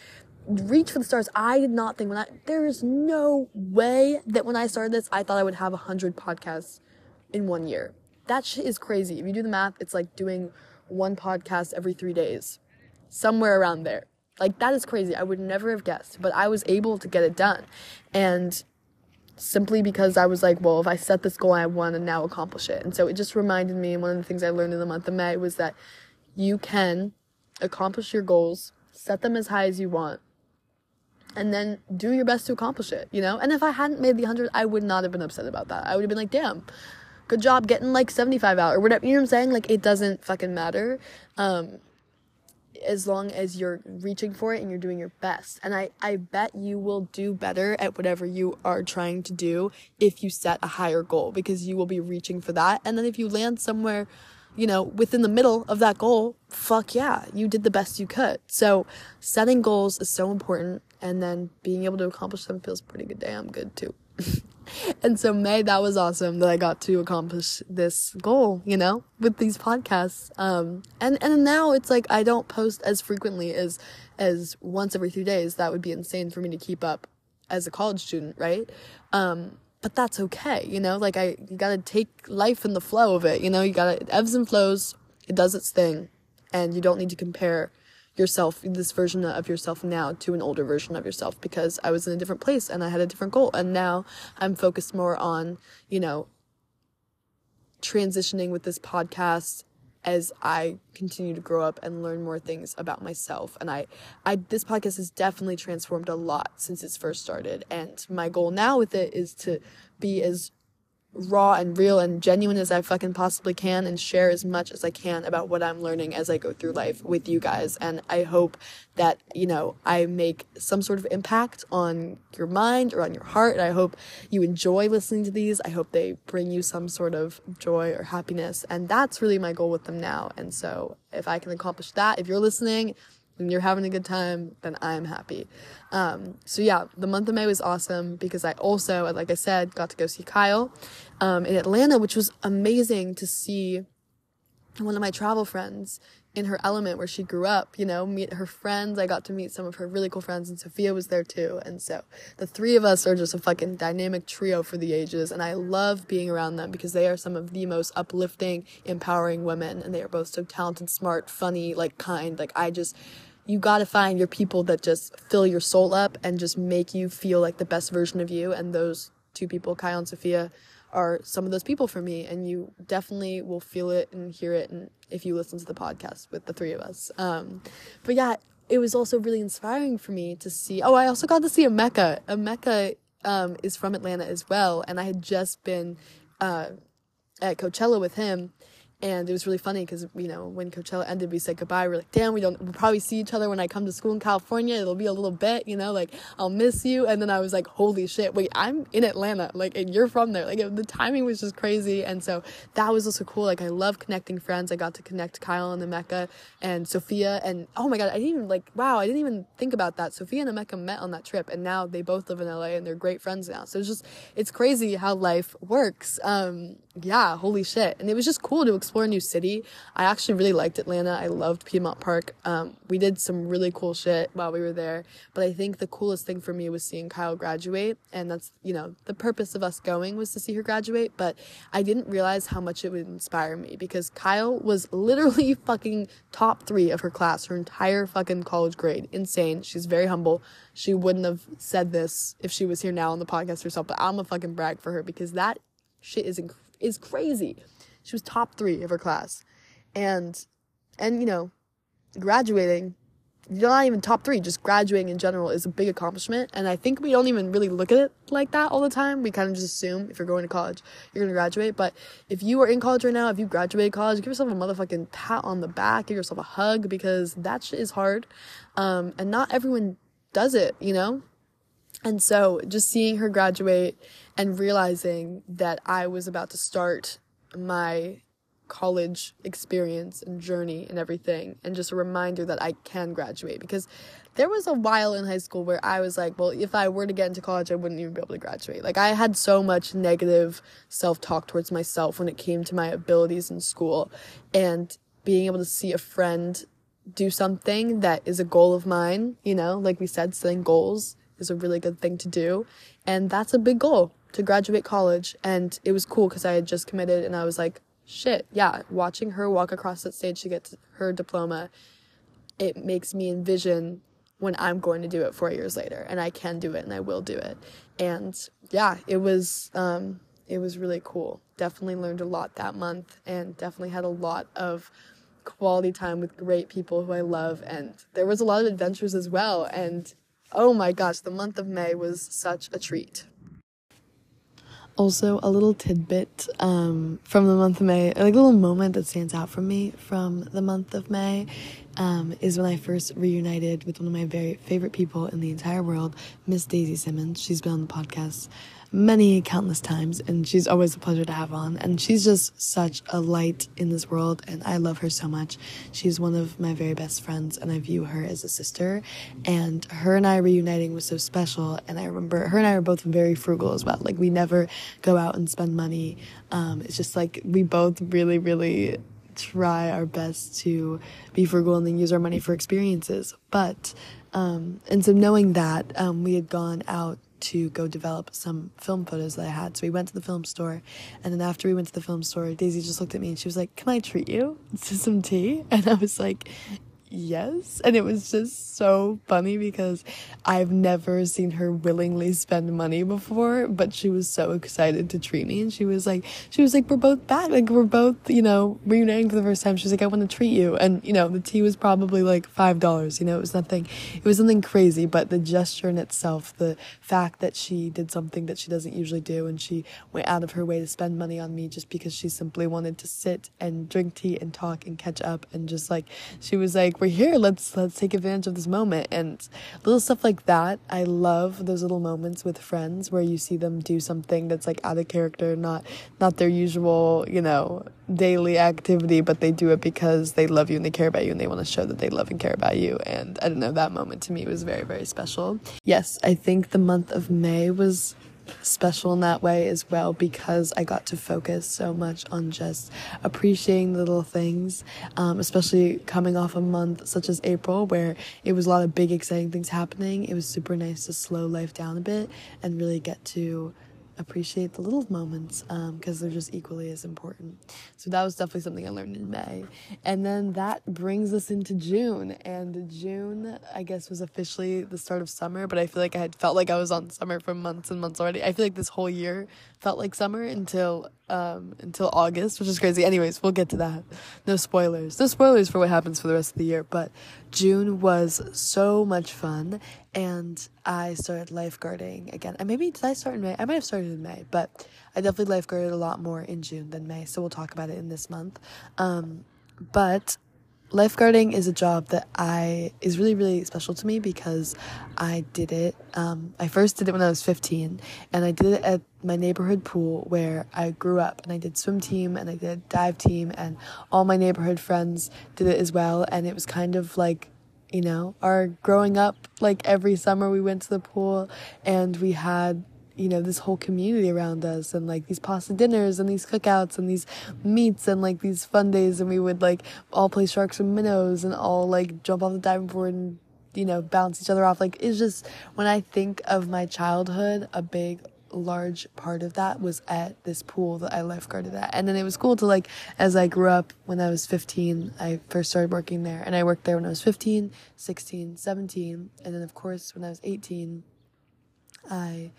reach for the stars. I did not think when I, there is no way that when I started this, I thought I would have a hundred podcasts in one year. That shit is crazy. If you do the math, it's like doing one podcast every three days, somewhere around there. Like that is crazy. I would never have guessed, but I was able to get it done. And simply because I was like, well, if I set this goal, I want to now accomplish it. And so it just reminded me, and one of the things I learned in the month of May was that you can accomplish your goals, set them as high as you want, and then do your best to accomplish it, you know? And if I hadn't made the 100, I would not have been upset about that. I would have been like, damn, good job getting like 75 out or whatever. You know what I'm saying? Like, it doesn't fucking matter. Um, as long as you're reaching for it and you're doing your best. And I, I bet you will do better at whatever you are trying to do if you set a higher goal because you will be reaching for that. And then if you land somewhere, you know, within the middle of that goal, fuck yeah, you did the best you could. So setting goals is so important. And then being able to accomplish them feels pretty good damn good too. [laughs] and so May, that was awesome that I got to accomplish this goal, you know, with these podcasts. Um, and, and now it's like I don't post as frequently as, as once every three days. That would be insane for me to keep up as a college student, right? Um, but that's okay, you know, like I, you gotta take life in the flow of it, you know, you gotta, it ebbs and flows, it does its thing, and you don't need to compare yourself, this version of yourself now to an older version of yourself because I was in a different place and I had a different goal. And now I'm focused more on, you know, transitioning with this podcast as I continue to grow up and learn more things about myself. And I, I, this podcast has definitely transformed a lot since it's first started. And my goal now with it is to be as raw and real and genuine as I fucking possibly can and share as much as I can about what I'm learning as I go through life with you guys. And I hope that, you know, I make some sort of impact on your mind or on your heart. And I hope you enjoy listening to these. I hope they bring you some sort of joy or happiness. And that's really my goal with them now. And so if I can accomplish that, if you're listening, and you're having a good time, then I'm happy. Um, so yeah, the month of May was awesome because I also, like I said, got to go see Kyle um, in Atlanta, which was amazing to see one of my travel friends in her element where she grew up, you know, meet her friends. I got to meet some of her really cool friends and Sophia was there too. And so the three of us are just a fucking dynamic trio for the ages. And I love being around them because they are some of the most uplifting, empowering women. And they are both so talented, smart, funny, like kind. Like I just, you got to find your people that just fill your soul up and just make you feel like the best version of you. And those two people, Kyle and Sophia, are some of those people for me. And you definitely will feel it and hear it. And if you listen to the podcast with the three of us. Um, but yeah, it was also really inspiring for me to see. Oh, I also got to see Emeka. Emeka um, is from Atlanta as well. And I had just been uh, at Coachella with him and it was really funny because you know when Coachella ended, we said goodbye. We are like, damn, we don't. We'll probably see each other when I come to school in California. It'll be a little bit, you know, like I'll miss you. And then I was like, holy shit, wait, I'm in Atlanta, like, and you're from there. Like the timing was just crazy, and so that was also cool. Like I love connecting friends. I got to connect Kyle and Emeka and Sophia, and oh my god, I didn't even like, wow, I didn't even think about that. Sophia and Emeka met on that trip, and now they both live in LA and they're great friends now. So it's just, it's crazy how life works. Um, yeah, holy shit. And it was just cool to explore a new city. I actually really liked Atlanta. I loved Piedmont Park. Um, we did some really cool shit while we were there. But I think the coolest thing for me was seeing Kyle graduate. And that's, you know, the purpose of us going was to see her graduate. But I didn't realize how much it would inspire me because Kyle was [laughs] literally fucking top three of her class, her entire fucking college grade. Insane. She's very humble. She wouldn't have said this if she was here now on the podcast herself, but I'm a fucking brag for her because that shit is is crazy. She was top three of her class. And, and, you know, graduating, you're not even top three, just graduating in general is a big accomplishment. And I think we don't even really look at it like that all the time. We kind of just assume if you're going to college, you're going to graduate. But if you are in college right now, if you graduated college, give yourself a motherfucking pat on the back, give yourself a hug because that shit is hard. Um, and not everyone does it, you know? And so just seeing her graduate and realizing that I was about to start my college experience and journey and everything and just a reminder that I can graduate because there was a while in high school where I was like, well, if I were to get into college, I wouldn't even be able to graduate. Like I had so much negative self-talk towards myself when it came to my abilities in school and being able to see a friend do something that is a goal of mine, you know, like we said, setting goals is a really good thing to do. And that's a big goal to graduate college and it was cool because I had just committed and I was like, shit, yeah, watching her walk across that stage to get her diploma, it makes me envision when I'm going to do it four years later and I can do it and I will do it. And yeah, it was, um, it was really cool. Definitely learned a lot that month and definitely had a lot of quality time with great people who I love. And there was a lot of adventures as well. And oh my gosh, the month of May was such a treat. Also, a little tidbit um, from the month of May, like a little moment that stands out for me from the month of May. um, is when I first reunited with one of my very favorite people in the entire world, Miss Daisy Simmons. She's been on the podcast many countless times and she's always a pleasure to have on and she's just such a light in this world and I love her so much. She's one of my very best friends and I view her as a sister and her and I reuniting was so special and I remember her and I are both very frugal as well. Like we never go out and spend money. Um, it's just like we both really really try our best to be frugal and then use our money for experiences. But um, and so knowing that um, we had gone out to go develop some film photos that I had. So we went to the film store, and then after we went to the film store, Daisy just looked at me and she was like, "Can I treat you to some tea?" [laughs] And I was like, yes. And it was just so funny because I've never seen her willingly spend money before, but she was so excited to treat me. And she was like, she was like, we're both back. Like, we're both, you know, reuniting for the first time. She was like, I want to treat you. And, you know, the tea was probably like $5. You know, it was nothing, it was something crazy, but the gesture in itself, the fact that she did something that she doesn't usually do and she went out of her way to spend money on me just because she simply wanted to sit and drink tea and talk and catch up and just like, she was like, we're here let's let's take advantage of this moment. And little stuff like that i love those little moments with friends where you see them do something that's like out of character not not their usual you know daily activity but they do it because they love you and they care about you and they want to show that they love and care about you. And i don't know that moment to me was very very special. Yes i think the month of may was special in that way as well because I got to focus so much on just appreciating the little things, um, especially coming off a month such as April where it was a lot of big exciting things happening. It was super nice to slow life down a bit and really get to appreciate the little moments because um, they're just equally as important. So that was definitely something I learned in May. And then that brings us into June. And June, I guess, was officially the start of summer, but I feel like I had felt like I was on summer for months and months already. I feel like this whole year felt like summer until um, until August, which is crazy. Anyways, we'll get to that. No spoilers. No spoilers for what happens for the rest of the year. But June was so much fun, and I started lifeguarding again. And maybe did I start in May? I might have started in May, but I definitely lifeguarded a lot more in June than May. So we'll talk about it in this month. Um, but lifeguarding is a job that I is really really special to me because I did it. Um, I first did it when I was 15, and I did it at my neighborhood pool where I grew up. And I did swim team and I did dive team, and all my neighborhood friends did it as well. And it was kind of like you know our growing up like every summer we went to the pool and we had you know this whole community around us and like these pasta dinners and these cookouts and these meets and like these fun days. And we would like all play sharks and minnows and all like jump off the diving board and you know bounce each other off. Like it's just when i think of my childhood a big large part of that was at this pool that I lifeguarded at. And then it was cool to like as I grew up when I was 15, I first started working there. And I worked there when I was 15, 16, 17, and then of course when I was 18, I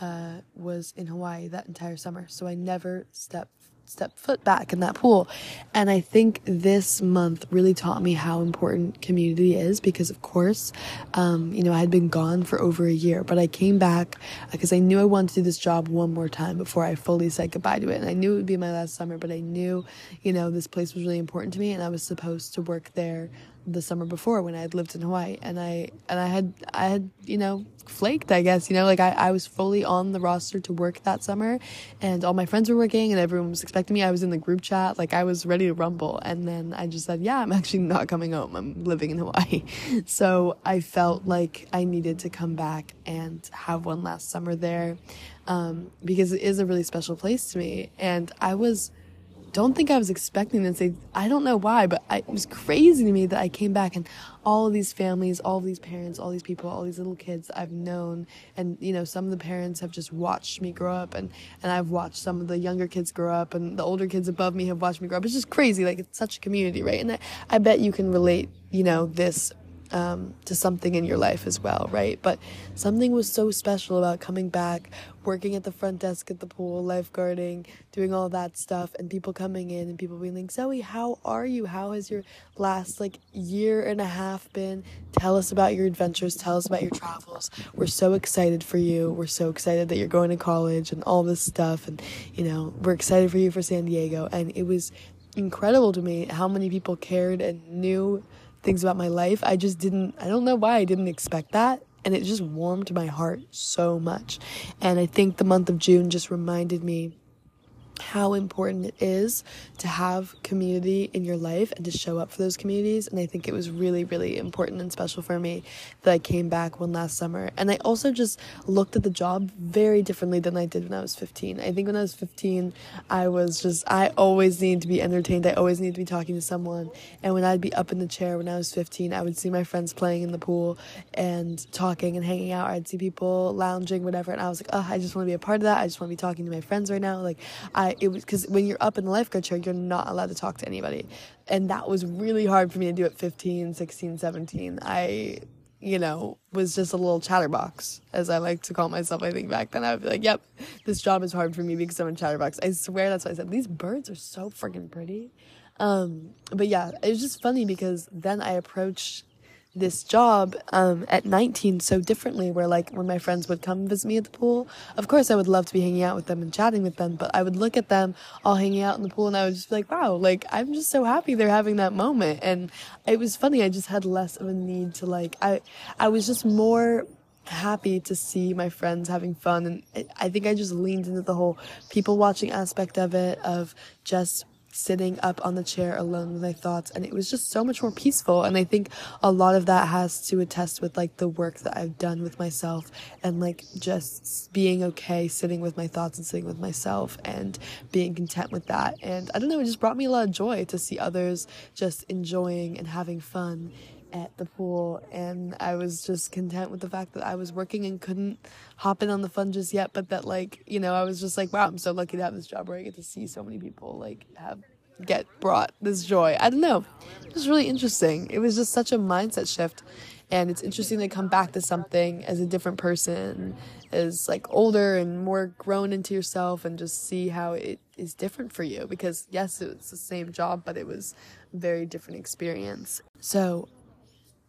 uh, was in Hawaii that entire summer. So I never stepped step foot back in that pool. And I think this month really taught me how important community is because, of course, um, you know, I had been gone for over a year, but I came back because I knew I wanted to do this job one more time before I fully said goodbye to it. And I knew it would be my last summer, but I knew, you know, this place was really important to me and I was supposed to work there the summer before when I had lived in Hawaii and I and I had I had you know flaked I guess you know like I, I was fully on the roster to work that summer and all my friends were working and everyone was expecting me. I was in the group chat like I was ready to rumble and then I just said yeah I'm [laughs] actually not coming home. I'm living in Hawaii. [laughs] So I felt like I needed to come back and have one last summer there um, because it is a really special place to me and I was don't think I was expecting to say, I don't know why, but I, it was crazy to me that I came back and all of these families, all of these parents, all these people, all these little kids I've known. And, you know, some of the parents have just watched me grow up and, and I've watched some of the younger kids grow up and the older kids above me have watched me grow up. It's just crazy. Like it's such a community, right? And I, I bet you can relate, you know, this um, to something in your life as well, right? But something was so special about coming back, working at the front desk at the pool, lifeguarding, doing all that stuff, and people coming in and people being like, Zoe, how are you? How has your last like year and a half been? Tell us about your adventures, tell us about your travels. We're so excited for you. We're so excited that you're going to college and all this stuff. And, you know, we're excited for you for San Diego. And it was incredible to me how many people cared and knew things about my life. I just didn't, I don't know why I didn't expect that. And it just warmed my heart so much. And I think the month of June just reminded me how important it is to have community in your life and to show up for those communities. And I think it was really, really important and special for me that I came back one last summer. And I also just looked at the job very differently than I did when I was 15. I think when I was 15, I was just, I always need to be entertained. I always need to be talking to someone. And when I'd be up in the chair when I was 15, I would see my friends playing in the pool and talking and hanging out. I'd see people lounging, whatever. And I was like, oh, I just want to be a part of that. I just want to be talking to my friends right now. Like, I, It was because when you're up in the lifeguard chair, you're not allowed to talk to anybody. And that was really hard for me to do at 15, 16, 17. I, you know, was just a little chatterbox, as I like to call myself. I think back then I would be like, yep, this job is hard for me because I'm a chatterbox. I swear that's what I said. These birds are so freaking pretty. Um, but yeah, it was just funny because then I approached this job um, at 19 so differently where like when my friends would come visit me at the pool of course i would love to be hanging out with them and chatting with them but i would look at them all hanging out in the pool and i would just be like wow like i'm just so happy they're having that moment. And it was funny i just had less of a need to like i i was just more happy to see my friends having fun and i think i just leaned into the whole people watching aspect of it of just sitting up on the chair alone with my thoughts and it was just so much more peaceful and i think a lot of that has to attest with like the work that i've done with myself and like just being okay sitting with my thoughts and sitting with myself and being content with that. And i don't know it just brought me a lot of joy to see others just enjoying and having fun at the pool and I was just content with the fact that I was working and couldn't hop in on the fun just yet but that like you know I was just like wow I'm so lucky to have this job where I get to see so many people like have get brought this joy. I don't know. It was really interesting. It was just such a mindset shift and it's interesting to come back to something as a different person as like older and more grown into yourself and just see how it is different for you because yes it's the same job but it was a very different experience. So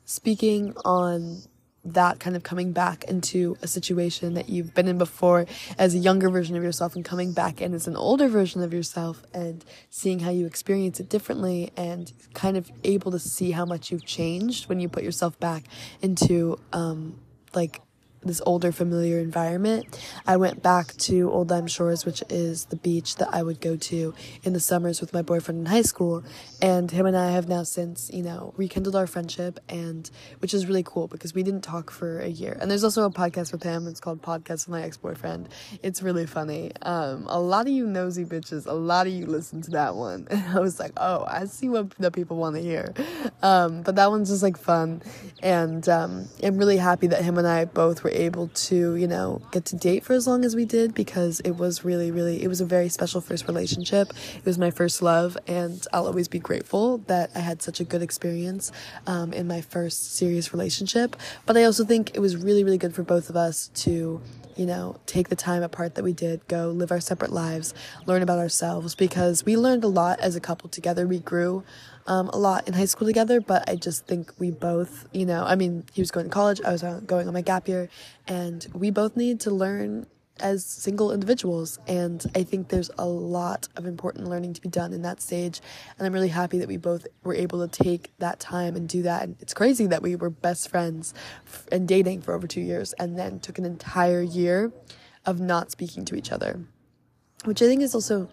speaking on that kind of coming back into a situation that you've been in before as a younger version of yourself and coming back in as an older version of yourself and seeing how you experience it differently and kind of able to see how much you've changed when you put yourself back into um, like this older familiar environment. I went back to Old Lyme Shores, which is the beach that I would go to in the summers with my boyfriend in high school. And him and I have now since, you know, rekindled our friendship and which is really cool because we didn't talk for a year. And there's also a podcast with him. It's called Podcast with My Ex-Boyfriend. It's really funny. Um, a lot of you nosy bitches, a lot of you listen to that one. [laughs] And I was like, oh, I see what the people want to hear. Um, but that one's just like fun. And um, I'm really happy that him and I both were able to, you know, get to date for as long as we did because it was really, really, it was a very special first relationship. It was my first love, and I'll always be grateful that I had such a good experience um, in my first serious relationship. But I also think it was really, really good for both of us to you know, take the time apart that we did, go live our separate lives, learn about ourselves because we learned a lot as a couple together. We grew um, a lot in high school together, but I just think we both, you know, I mean, he was going to college, I was going on my gap year, and we both need to learn as single individuals. And I think there's a lot of important learning to be done in that stage. And I'm really happy that we both were able to take that time and do that. And it's crazy that we were best friends and dating for over two years and then took an entire year of not speaking to each other, which I think is also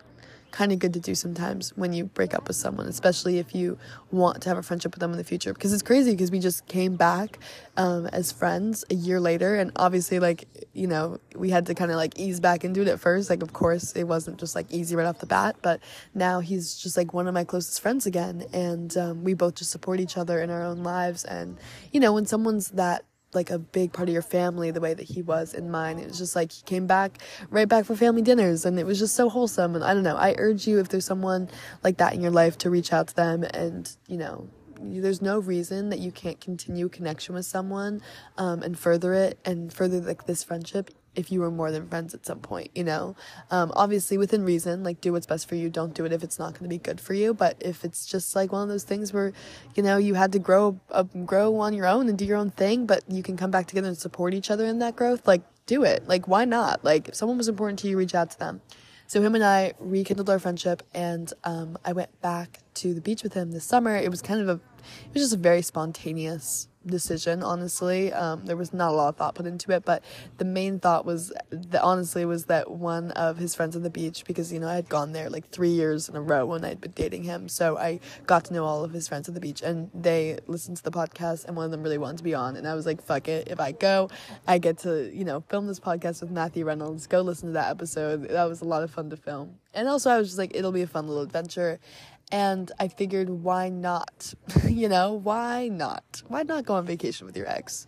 kind of good to do sometimes when you break up with someone, especially if you want to have a friendship with them in the future. Because it's crazy because we just came back um, as friends a year later, and obviously, like, you know, we had to kind of like ease back into it at first. Like, of course, it wasn't just like easy right off the bat, but now he's just like one of my closest friends again, and um, we both just support each other in our own lives. And, you know, when someone's that like a big part of your family the way that he was in mine. It was just like he came back right back for family dinners and it was just so wholesome. And I don't know, I urge you if there's someone like that in your life to reach out to them and, you know, there's no reason that you can't continue connection with someone um, and further it and further like this friendship if you were more than friends at some point, you know? Um, obviously, within reason, like, do what's best for you. Don't do it if it's not going to be good for you. But if it's just like one of those things where, you know, you had to grow, uh, grow on your own and do your own thing, but you can come back together and support each other in that growth, like, do it. Like, why not? Like, if someone was important to you, reach out to them. So him and I rekindled our friendship, and um, I went back to the beach with him this summer, it was kind of a, it was just a very spontaneous decision honestly. Um, there was not a lot of thought put into it but the main thought was that honestly was that one of his friends on the beach because you know i had gone there like three years in a row when i'd been dating him. So i got to know all of his friends at the beach and they listened to the podcast and one of them really wanted to be on. And i was like fuck it. If i go i get to you know film this podcast with matthew reynolds. Go listen to that episode. That was a lot of fun to film. And also i was just like it'll be a fun little adventure and I figured, why not? [laughs] you know, why not? Why not go on vacation with your ex?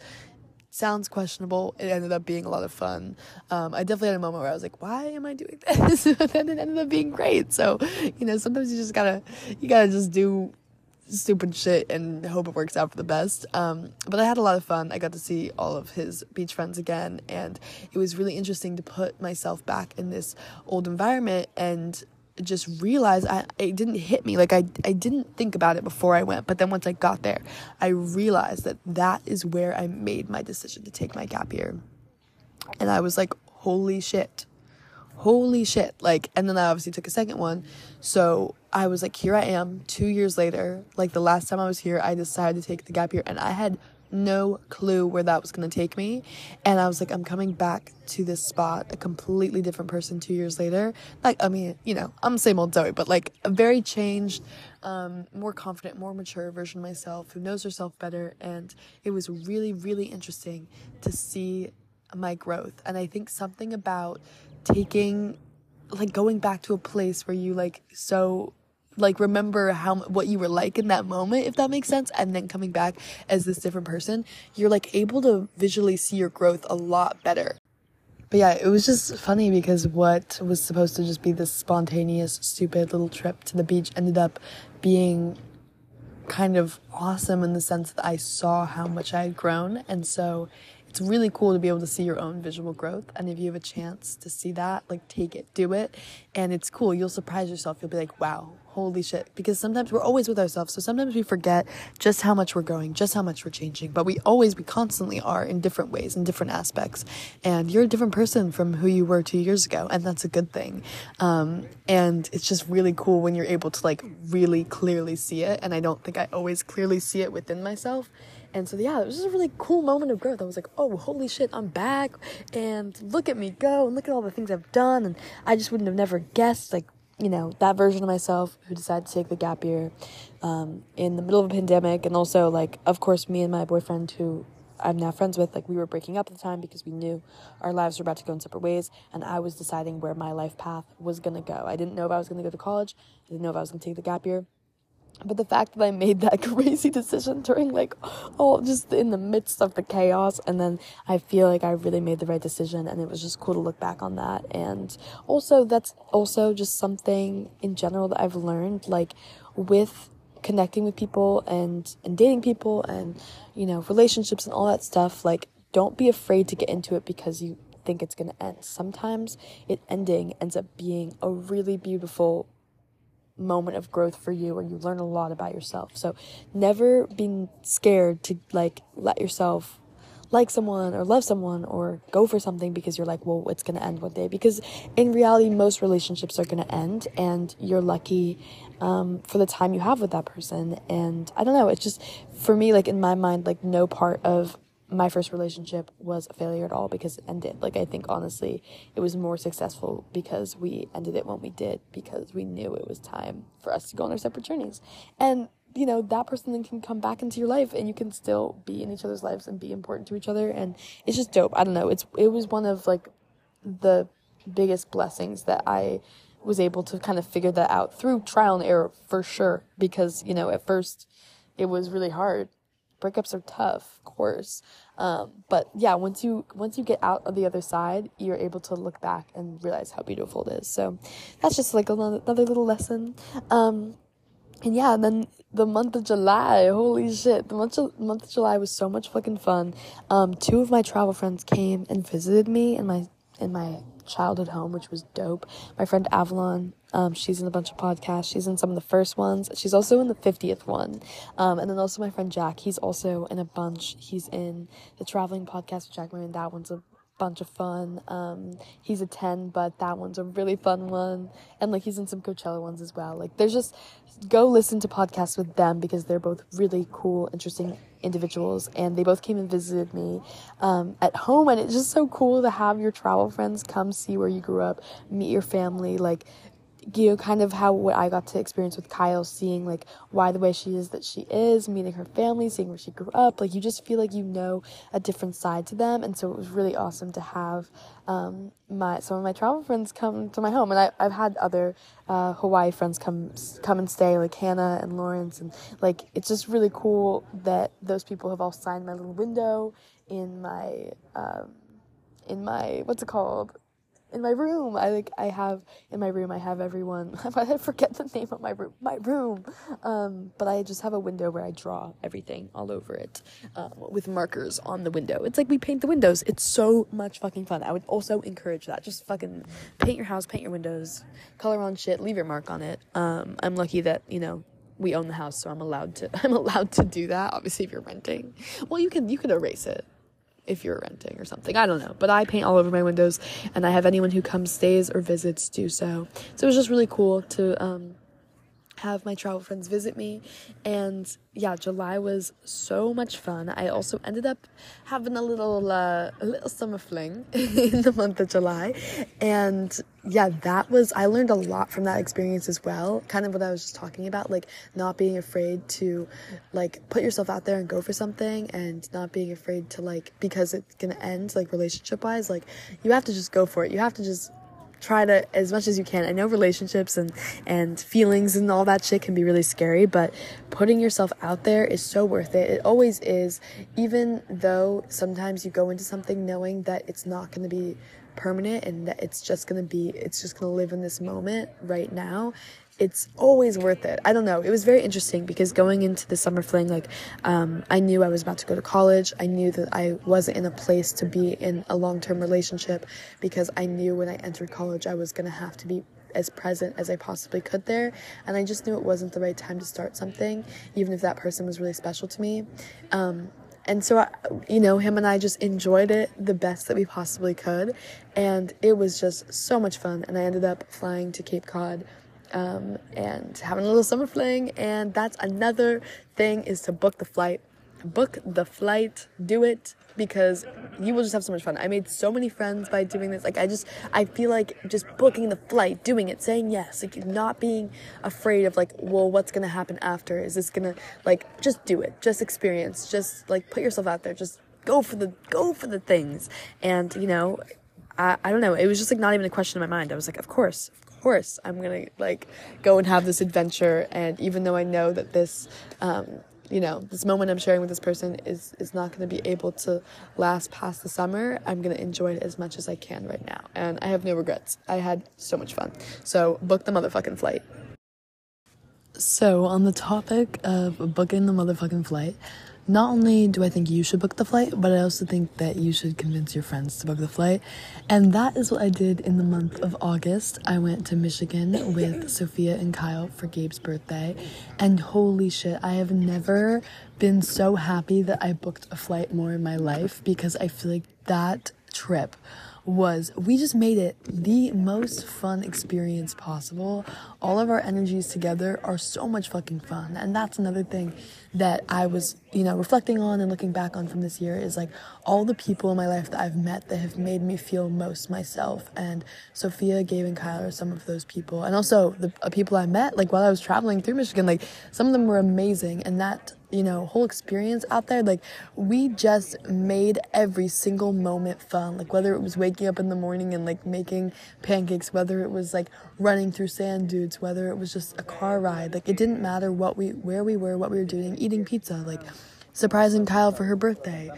Sounds questionable. It ended up being a lot of fun. Um, I definitely had a moment where I was like, why am I doing [laughs] this? and then it ended up being great. So, you know, sometimes you just gotta, you gotta just do stupid shit and hope it works out for the best. Um, but I had a lot of fun. I got to see all of his beach friends again, and it was really interesting to put myself back in this old environment and just realized I, it didn't hit me. Like I, I didn't think about it before I went but then once I got there I realized that that is where I made my decision to take my gap year. And I was like holy shit. Holy shit. Like and then I obviously took a second one. So I was like here I am 2 years later like the last time I was here I decided to take the gap year and I had no clue where that was going to take me. And I was like, I'm coming back to this spot, a completely different person two years later. Like, I mean, you know, I'm the same old Zoe, but like a very changed, um, more confident, more mature version of myself who knows herself better. And it was really, really interesting to see my growth. And I think something about taking, like, going back to a place where you like so like remember how what you were like in that moment if that makes sense and then coming back as this different person you're like able to visually see your growth a lot better but yeah it was just funny because what was supposed to just be this spontaneous stupid little trip to the beach ended up being kind of awesome in the sense that I saw how much I had grown and so it's really cool to be able to see your own visual growth. And if you have a chance to see that, like take it, do it. And it's cool. You'll surprise yourself. You'll be like, wow, holy shit. Because sometimes we're always with ourselves. So sometimes we forget just how much we're growing, just how much we're changing. But we always, we constantly are in different ways, in different aspects. And you're a different person from who you were two years ago. And that's a good thing. Um, and it's just really cool when you're able to like really clearly see it. And I don't think I always clearly see it within myself. And so, yeah, it was just a really cool moment of growth. I was like, oh, holy shit, I'm back. And look at me go. And look at all the things I've done. And I just wouldn't have never guessed, like, you know, that version of myself who decided to take the gap year um, in the middle of a pandemic. And also, like, of course, me and my boyfriend, who I'm now friends with, like, we were breaking up at the time because we knew our lives were about to go in separate ways. And I was deciding where my life path was going to go. I didn't know if I was going to go to college, I didn't know if I was going to take the gap year. But the fact that I made that [laughs] crazy decision during like all just in the midst of the chaos and then I feel like I really made the right decision and it was just cool to look back on that and also that's also just something in general that I've learned like with connecting with people and and dating people and you know relationships and all that stuff like don't be afraid to get into it because you think it's going to end. Sometimes it ending ends up being a really beautiful moment of growth for you where you learn a lot about yourself. So never be scared to like let yourself like someone or love someone or go for something because you're like, well, it's going to end one day. Because in reality, most relationships are going to end and you're lucky um, for the time you have with that person. And I don't know, it's just for me, like in my mind, like no part of my first relationship was a failure at all because it ended. Like, I think honestly, it was more successful because we ended it when we did because we knew it was time for us to go on our separate journeys. And, you know, that person then can come back into your life and you can still be in each other's lives and be important to each other. And it's just dope. I don't know. It's, it was one of like the biggest blessings that I was able to kind of figure that out through trial and error for sure. Because, you know, at first it was really hard breakups are tough, of course. Um, but yeah, once you once you get out of the other side, you're able to look back and realize how beautiful it is. So that's just like another, another little lesson. Um, and yeah, and then the month of July, holy shit, the month of, month of July was so much fucking fun. Um, two of my travel friends came and visited me in my in my childhood home, which was dope. My friend Avalon, um, she's in a bunch of podcasts. She's in some of the first ones. She's also in the 50th one. Um, and then also my friend Jack, he's also in a bunch. He's in the traveling podcast with Jack and that one's a bunch of fun. Um, he's a 10, but that one's a really fun one. And like he's in some Coachella ones as well. Like there's just go listen to podcasts with them because they're both really cool, interesting individuals. And they both came and visited me um, at home. And it's just so cool to have your travel friends come see where you grew up, meet your family. Like you know, kind of how what I got to experience with Kyle, seeing like why the way she is that she is, meeting her family, seeing where she grew up. Like you just feel like you know a different side to them, and so it was really awesome to have um, my some of my travel friends come to my home, and I I've had other uh, Hawaii friends come come and stay, like Hannah and Lawrence, and like it's just really cool that those people have all signed my little window in my um, in my what's it called in my room. I like I have in my room I have everyone [laughs] I forget the name of my room my room. Um, but I just have a window where I draw everything all over it um, with markers on the window. It's like we paint the windows. It's so much fucking fun. I would also encourage that. Just fucking paint your house, paint your windows, color on shit, leave your mark on it. Um, I'm lucky that, you know, we own the house, so I'm allowed to [laughs] I'm allowed to do that. Obviously if you're renting. Well you can you could erase it if you're renting or something. I don't know. But I paint all over my windows and I have anyone who comes, stays, or visits do so. So it was just really cool to um, have my travel friends visit me. And yeah, July was so much fun. I also ended up having a little uh, a little summer fling [laughs] in the month of July. And yeah, that was I learned a lot from that experience as well. Kind of what I was just talking about, like not being afraid to like put yourself out there and go for something and not being afraid to like because it's going to end like relationship wise, like you have to just go for it. You have to just try to as much as you can. I know relationships and and feelings and all that shit can be really scary, but putting yourself out there is so worth it. It always is, even though sometimes you go into something knowing that it's not going to be permanent and that it's just going to be it's just going to live in this moment right now it's always worth it. I don't know. It was very interesting because going into the summer fling, like, um, I knew I was about to go to college. I knew that I wasn't in a place to be in a long term relationship because I knew when I entered college I was going to have to be as present as I possibly could there. And I just knew it wasn't the right time to start something, even if that person was really special to me. Um, and so, I, you know, him and I just enjoyed it the best that we possibly could. And it was just so much fun. And I ended up flying to Cape Cod um, and having a little summer fling. And that's another thing is to book the flight. Book the flight, do it because you will just have so much fun. I made so many friends by doing this. Like I just I feel like just booking the flight, doing it, saying yes, like not being afraid of like, well, what's gonna happen after? Is this gonna like just do it, just experience, just like put yourself out there, just go for the go for the things. And you know, I, I don't know. It was just like not even a question in my mind. I was like, of course, course I'm gonna like go and have this adventure. And even though I know that this, um, you know, this moment I'm sharing with this person is is not gonna be able to last past the summer, I'm gonna enjoy it as much as I can right now. And I have no regrets. I had so much fun. So book the motherfucking flight. So on the topic of booking the motherfucking flight, not only do I think you should book the flight, but I also think that you should convince your friends to book the flight. And that is what I did in the month of August. I went to Michigan with [clears throat] Sophia and Kyle for Gabe's birthday. And holy shit, I have never been so happy that I booked a flight more in my life because I feel like that trip was we just made it the most fun experience possible. All of our energies together are so much fucking fun. And that's another thing that I was, you know, reflecting on and looking back on from this year is like all the people in my life that I've met that have made me feel most myself. And Sophia, Gabe, and Kyle are some of those people. And also the uh, people I met, like while I was traveling through Michigan, like some of them were amazing. And that you know, whole experience out there. Like, we just made every single moment fun. Like, whether it was waking up in the morning and like making pancakes, whether it was like running through sand dunes, whether it was just a car ride. Like, it didn't matter what we, where we were, what we were doing, eating pizza. Like, surprising Kyle for her birthday,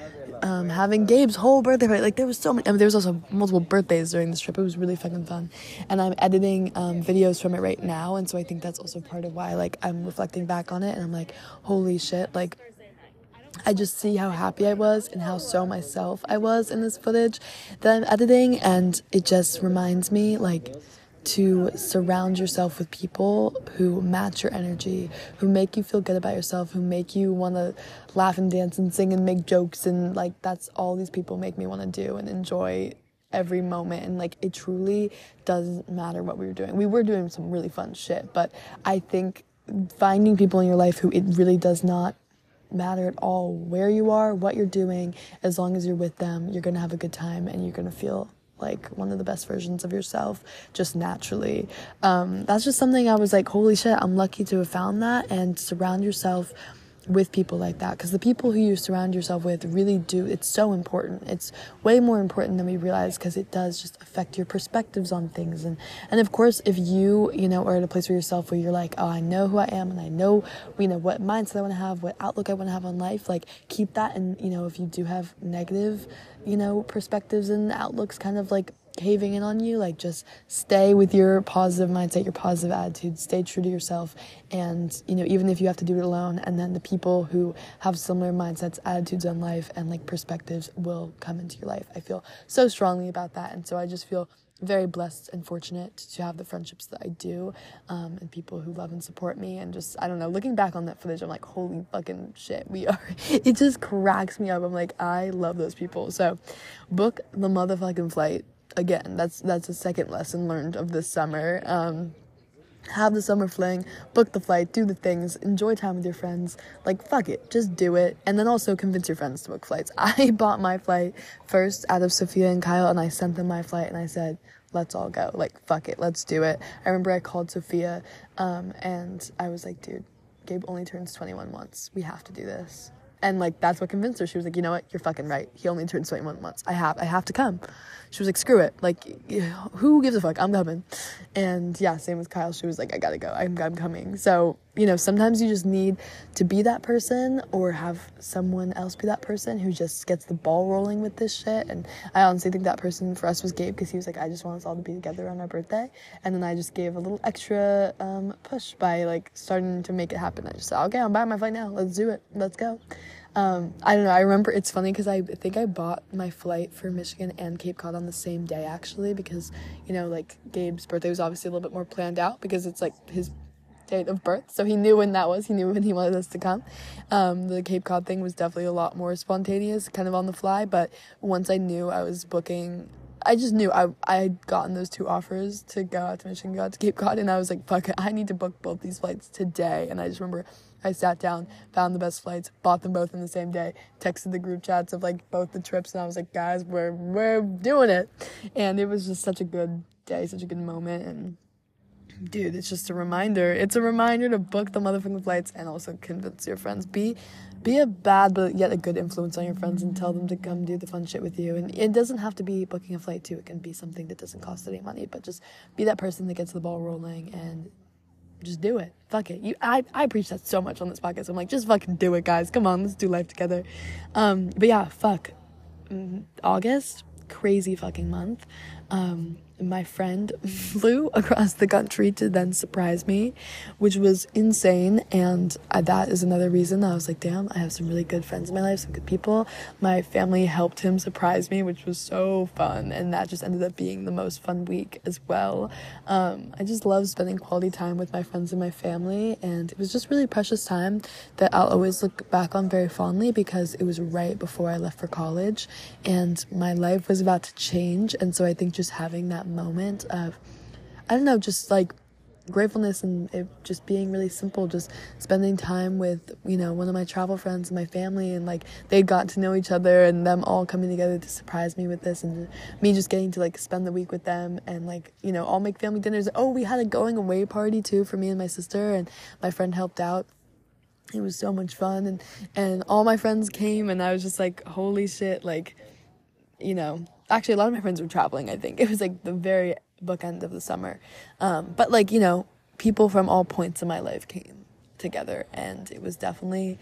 um, having Gabe's whole birthday party. Like there was so many. I mean, there was also multiple birthdays during this trip. It was really fucking fun, and I'm editing um, videos from it right now, and so I think that's also part of why like I'm reflecting back on it, and I'm like, holy shit, like. I just see how happy I was and how so myself I was in this footage that I'm editing, and it just reminds me, like, to surround yourself with people who match your energy, who make you feel good about yourself, who make you want to laugh and dance and sing and make jokes. And like, that's all these people make me want to do and enjoy every moment. And like, it truly doesn't matter what we were doing. We were doing some really fun shit, but I think finding people in your life who it really does not matter at all where you are, what you're doing, as long as you're with them, you're gonna have a good time and you're gonna feel like one of the best versions of yourself just naturally. Um, that's just something I was like, holy shit, I'm lucky to have found that and surround yourself with people like that. Because the people who you surround yourself with really do it's so important. It's way more important than we realize because it does just affect your perspectives on things. And and of course if you you know are at a place where yourself where you're like oh i know who i am and i know you know what mindset i want to have what outlook i want to have on life like keep that and you know if you do have negative you know perspectives and outlooks kind of like caving in on you, like just stay with your positive mindset, your positive attitude, stay true to yourself. And, you know, even if you have to do it alone, and then the people who have similar mindsets, attitudes on life, and like perspectives will come into your life. I feel so strongly about that. And so I just feel very blessed and fortunate to have the friendships that I do um, and people who love and support me. And just, I don't know, looking back on that footage, I'm like, holy fucking shit, we are. [laughs] It just cracks me up. I'm like, I love those people. So book the motherfucking flight again, that's that's a second lesson learned of this summer. Um, have the summer fling, book the flight, do the things, enjoy time with your friends. Like, fuck it, just do it. And then also convince your friends to book flights. [laughs] I bought my flight first out of Sophia and Kyle, and I sent them my flight, and I said, let's all go. Like, fuck it, let's do it. I remember I called Sophia, um, and I was like, dude, Gabe only turns 21 once. We have to do this. And like that's what convinced her. She was like, you know what, you're fucking right. He only turns 21 once. I have, I have to come. She was like, screw it. Like, who gives a fuck? I'm coming. And yeah, same with Kyle. She was like, I gotta go. I'm, I'm coming. So you know, sometimes you just need to be that person or have someone else be that person who just gets the ball rolling with this shit. And I honestly think that person for us was Gabe because he was like, I just want us all to be together on our birthday. And then I just gave a little extra um, push by like starting to make it happen. I just said, okay, I'm buying my flight now. Let's do it. Let's go. Um, I don't know. I remember it's funny because I think I bought my flight for Michigan and Cape Cod on the same day actually because you know like Gabe's birthday was obviously a little bit more planned out because it's like his date of birth, so he knew when that was. He knew when he wanted us to come. Um, the Cape Cod thing was definitely a lot more spontaneous, kind of on the fly. But once I knew I was booking I just knew I I had gotten those two offers to go out to Michigan, go out to Cape Cod, and I was like, fuck it, I need to book both these flights today. And I just remember I sat down, found the best flights, bought them both in the same day, texted the group chats of like both the trips, and I was like, guys, we're we're doing it. And it was just such a good day, such a good moment, and dude, it's just a reminder. It's a reminder to book the motherfucking flights and also convince your friends. Be be a bad but yet a good influence on your friends and tell them to come do the fun shit with you. And it doesn't have to be booking a flight too. It can be something that doesn't cost any money, but just be that person that gets the ball rolling and just do it. Fuck it. You I, I preach that so much on this podcast. I'm like, just fucking do it, guys. Come on, let's do life together. Um, but yeah, fuck. Mm, August, crazy fucking month. Um, my friend [laughs] flew across the country to then surprise me, which was insane. And that is another reason I was like, damn, I have some really good friends in my life, some good people. My family helped him surprise me, which was so fun. And that just ended up being the most fun week as well. Um, I just love spending quality time with my friends and my family. And it was just really precious time that I'll always look back on very fondly because it was right before I left for college and my life was about to change. And so I think just having that moment of, I don't know, just like gratefulness and it just being really simple just spending time with you know one of my travel friends and my family and like they got to know each other and them all coming together to surprise me with this and me just getting to like spend the week with them and like you know all make family dinners. Oh we had a going away party too for me and my sister and my friend helped out. It was so much fun and and all my friends came and i was just like holy shit like you know actually a lot of my friends were traveling i think. [laughs] It was like the very bookend of the summer. Um, but like you know people from all points in my life came together and it was definitely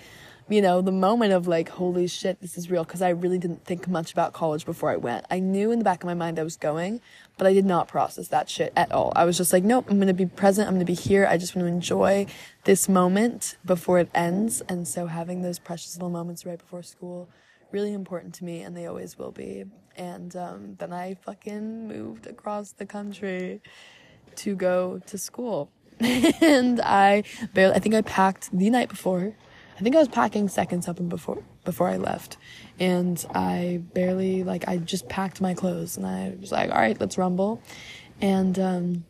you know the moment of like holy shit this is real because i really didn't think much about college before i went. I knew in the back of my mind i was going but i did not process that shit at all. I was just like nope i'm gonna be present i'm gonna be here i just want to enjoy this moment before it ends. And so having those precious little moments right before school really important to me and they always will be and um, then I fucking moved across the country. to go to school. [laughs] and I barely, I think I packed the night before. I think I was packing seconds up and before before I left, and I barely like I just packed my clothes and I was like, all right, let's rumble, and um,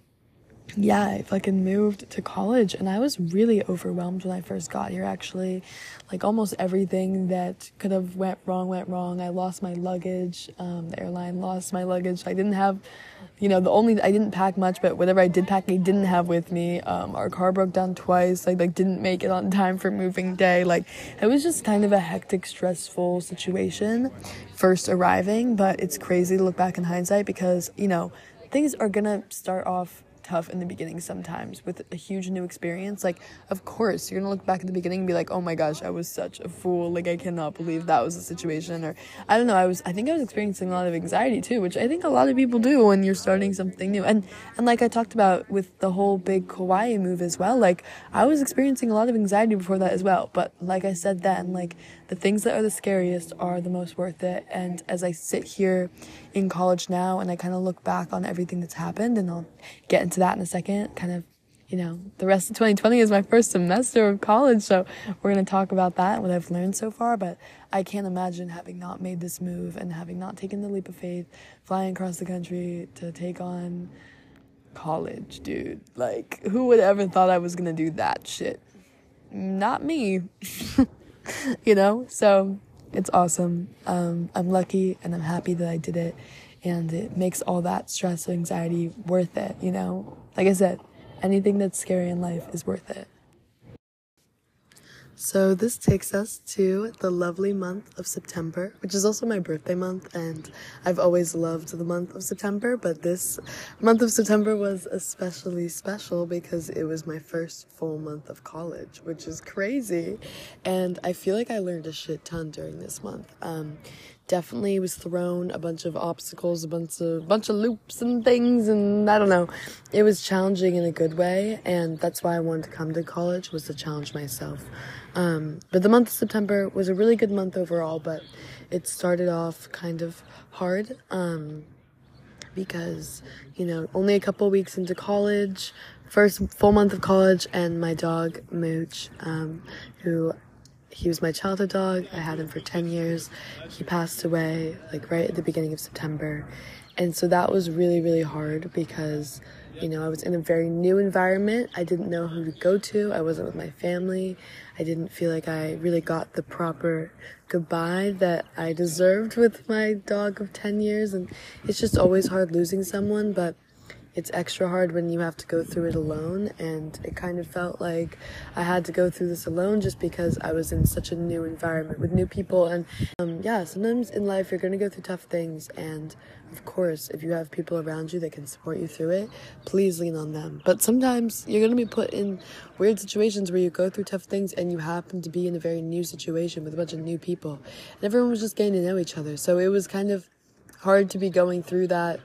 yeah, I fucking moved to college and I was really overwhelmed when I first got here actually. Like almost everything that could have went wrong went wrong. I lost my luggage. Um, the airline lost my luggage. I didn't have, you know, the only I didn't pack much, but whatever I did pack, I didn't have with me. Um, our car broke down twice. Like like didn't make it on time for moving day. Like it was just kind of a hectic, stressful situation first arriving. But it's crazy to look back in hindsight because you know things are gonna start off tough in the beginning sometimes with a huge new experience. Like, of course, you're gonna look back at the beginning and be like, oh my gosh, I was such a fool. Like, I cannot believe that was the situation. Or, I don't know, I was, I think I was experiencing a lot of anxiety too, which I think a lot of people do when you're starting something new. And, and like I talked about with the whole big Kauai move as well, like, I was experiencing a lot of anxiety before that as well. But like I said then, like, the things that are the scariest are the most worth it. And as I sit here in college now and I kind of look back on everything that's happened, and I'll get into that in a second, kind of, you know, the rest of 2020 is my first semester of college. So we're going to talk about that and what I've learned so far. But I can't imagine having not made this move and having not taken the leap of faith, flying across the country to take on college, dude. Like, who would ever thought I was going to do that shit? Not me. [laughs] [laughs] you know? So it's awesome. Um, I'm lucky and I'm happy that I did it. And it makes all that stress and anxiety worth it, you know? Like I said, anything that's scary in life is worth it. So this takes us to the lovely month of September, which is also my birthday month, and I've always loved the month of September, but this month of September was especially special because it was my first full month of college, which is crazy. And I feel like I learned a shit ton during this month. Um, definitely was thrown a bunch of obstacles, a bunch of bunch of loops and things, and I don't know. It was challenging in a good way, and that's why I wanted to come to college was to challenge myself. Um, but the month of September was a really good month overall, but it started off kind of hard. Um, because you know only a couple weeks into college first full month of college and my dog mooch um, who he was my childhood dog. I had him for 10 years. He passed away like right at the beginning of September. And so that was really, really hard because, you know, I was in a very new environment. I didn't know who to go to. I wasn't with my family. I didn't feel like I really got the proper goodbye that I deserved with my dog of 10 years. And it's just always hard losing someone, but it's extra hard when you have to go through it alone and it kind of felt like i had to go through this alone just because i was in such a new environment with new people and um, yeah sometimes in life you're going to go through tough things and of course if you have people around you that can support you through it please lean on them. But sometimes you're going to be put in weird situations where you go through tough things and you happen to be in a very new situation with a bunch of new people and everyone was just getting to know each other. So it was kind of hard to be going through that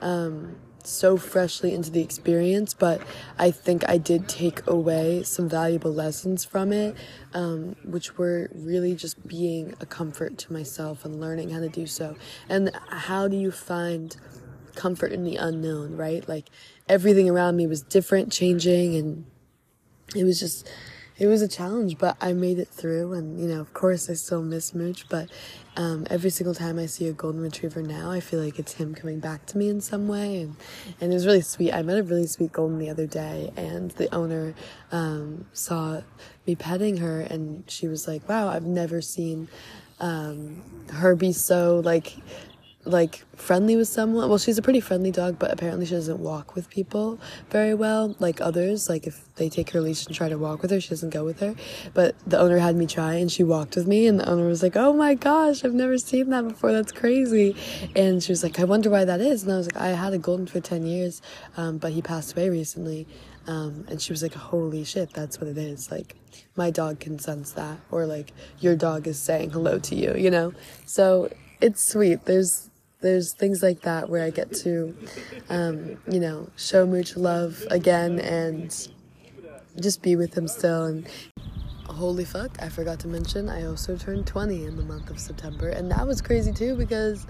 um, so freshly into the experience, but I think I did take away some valuable lessons from it, um, which were really just being a comfort to myself and learning how to do so. And how do you find comfort in the unknown, right? Like everything around me was different, changing, and it was just it was a challenge, but I made it through. And, you know, of course, I still miss Mooch, but um, every single time I see a golden retriever now, I feel like it's him coming back to me in some way. And, and it was really sweet. I met a really sweet golden the other day, and the owner um, saw me petting her, and she was like, wow, I've never seen um, her be so, like, like friendly with someone. Well, she's a pretty friendly dog, but apparently she doesn't walk with people very well, like others. Like if they take her leash and try to walk with her, she doesn't go with her. But the owner had me try, and she walked with me, and the owner was like, "Oh my gosh, I've never seen that before. That's crazy." And she was like, "I wonder why that is." And I was like, "I had a golden for ten years, um, but he passed away recently." Um, and she was like, "Holy shit, that's what it is! Like, my dog can sense that, or like your dog is saying hello to you, you know." So it's sweet. There's there's things like that where I get to, um, you know, show Mooch love again and just be with him still. And holy fuck, I forgot to mention, I also turned 20 in the month of September. And that was crazy too because,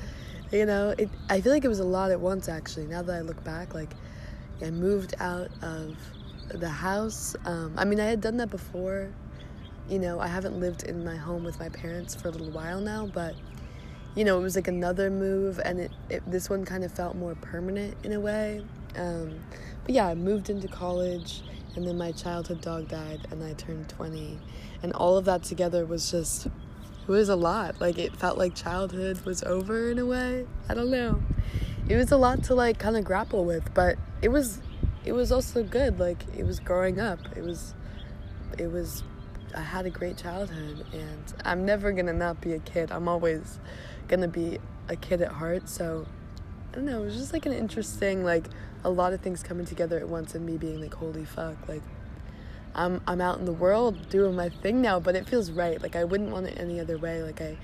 you know, it, I feel like it was a lot at once actually. Now that I look back, like, I moved out of the house. Um, I mean, I had done that before. You know, I haven't lived in my home with my parents for a little while now, but you know, it was like another move, and it, it this one kind of felt more permanent in a way. Um, but yeah, I moved into college, and then my childhood dog died, and I turned 20, and all of that together was just it was a lot. Like it felt like childhood was over in a way. I don't know. It was a lot to like kind of grapple with, but it was it was also good. Like it was growing up. It was it was I had a great childhood and I'm never to not be a kid. I'm always to be a kid at heart. So I don't know, it was just like an interesting like a lot of things coming together at once and me being like holy fuck like I'm I'm out in the world doing my thing now, but it feels right. Like I wouldn't want it any other way. Like I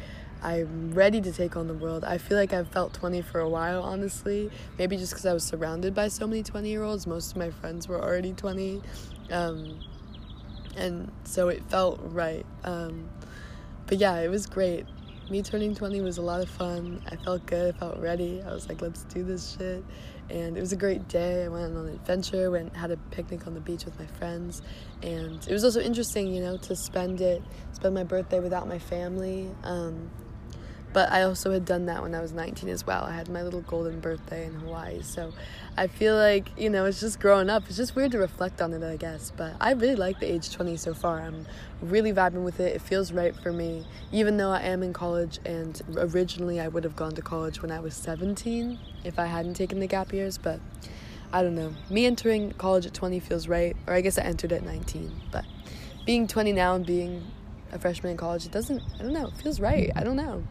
I'm ready to take on the world. I feel like I've felt 20 for a while, honestly. Maybe just because I was surrounded by so many 20 year olds. Most of my friends were already 20. Um, and so it felt right. Um, but yeah, it was great. Me turning 20 was a lot of fun. I felt good, I felt ready. I was like, let's do this shit and it was a great day. I went on an adventure, went had a picnic on the beach with my friends, and it was also interesting, you know, to spend it, spend my birthday without my family. Um, but I also had done that when I was 19 as well. I had my little golden birthday in Hawaii. So I feel like, you know, it's just growing up. It's just weird to reflect on it, I guess. But I really like the age 20 so far. I'm really vibing with it. It feels right for me, even though I am in college. And originally, I would have gone to college when I was 17 if I hadn't taken the gap years. But I don't know. Me entering college at 20 feels right. Or I guess I entered at 19. But being 20 now and being a freshman in college, it doesn't, I don't know, it feels right. I don't know.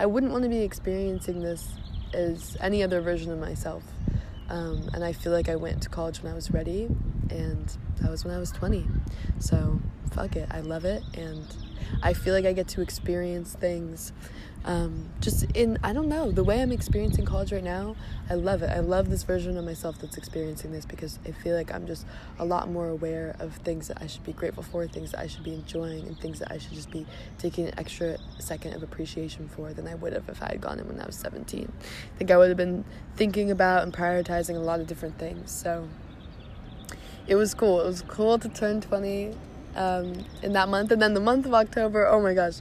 I wouldn't want to be experiencing this as any other version of myself. Um, and I feel like I went to college when I was ready, and that was when I was 20. So, fuck it. I love it, and I feel like I get to experience things um, just in i don't know the way i'm experiencing college right now i love it. I love this version of myself that's experiencing this because i feel like i'm just a lot more aware of things that i should be grateful for things that i should be enjoying and things that i should just be taking an extra second of appreciation for than i would have if i had gone in when i was 17 i think i would have been thinking about and prioritizing a lot of different things. So it was cool. It was cool to turn 20 um, in that month. And then the month of october oh my gosh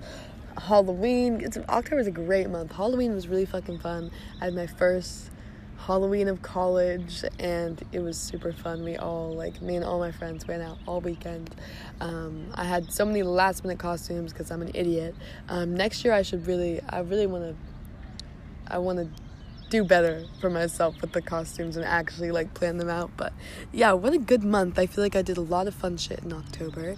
Halloween. It's October is a great month. Halloween was really fucking fun. I had my first Halloween of college, and it was super fun. We all like me and all my friends went out all weekend. Um, I had so many last minute costumes because I'm an idiot. Um, next year I should really, I really want to, I want to do better for myself with the costumes and actually like plan them out. But yeah, what a good month. I feel like I did a lot of fun shit in October.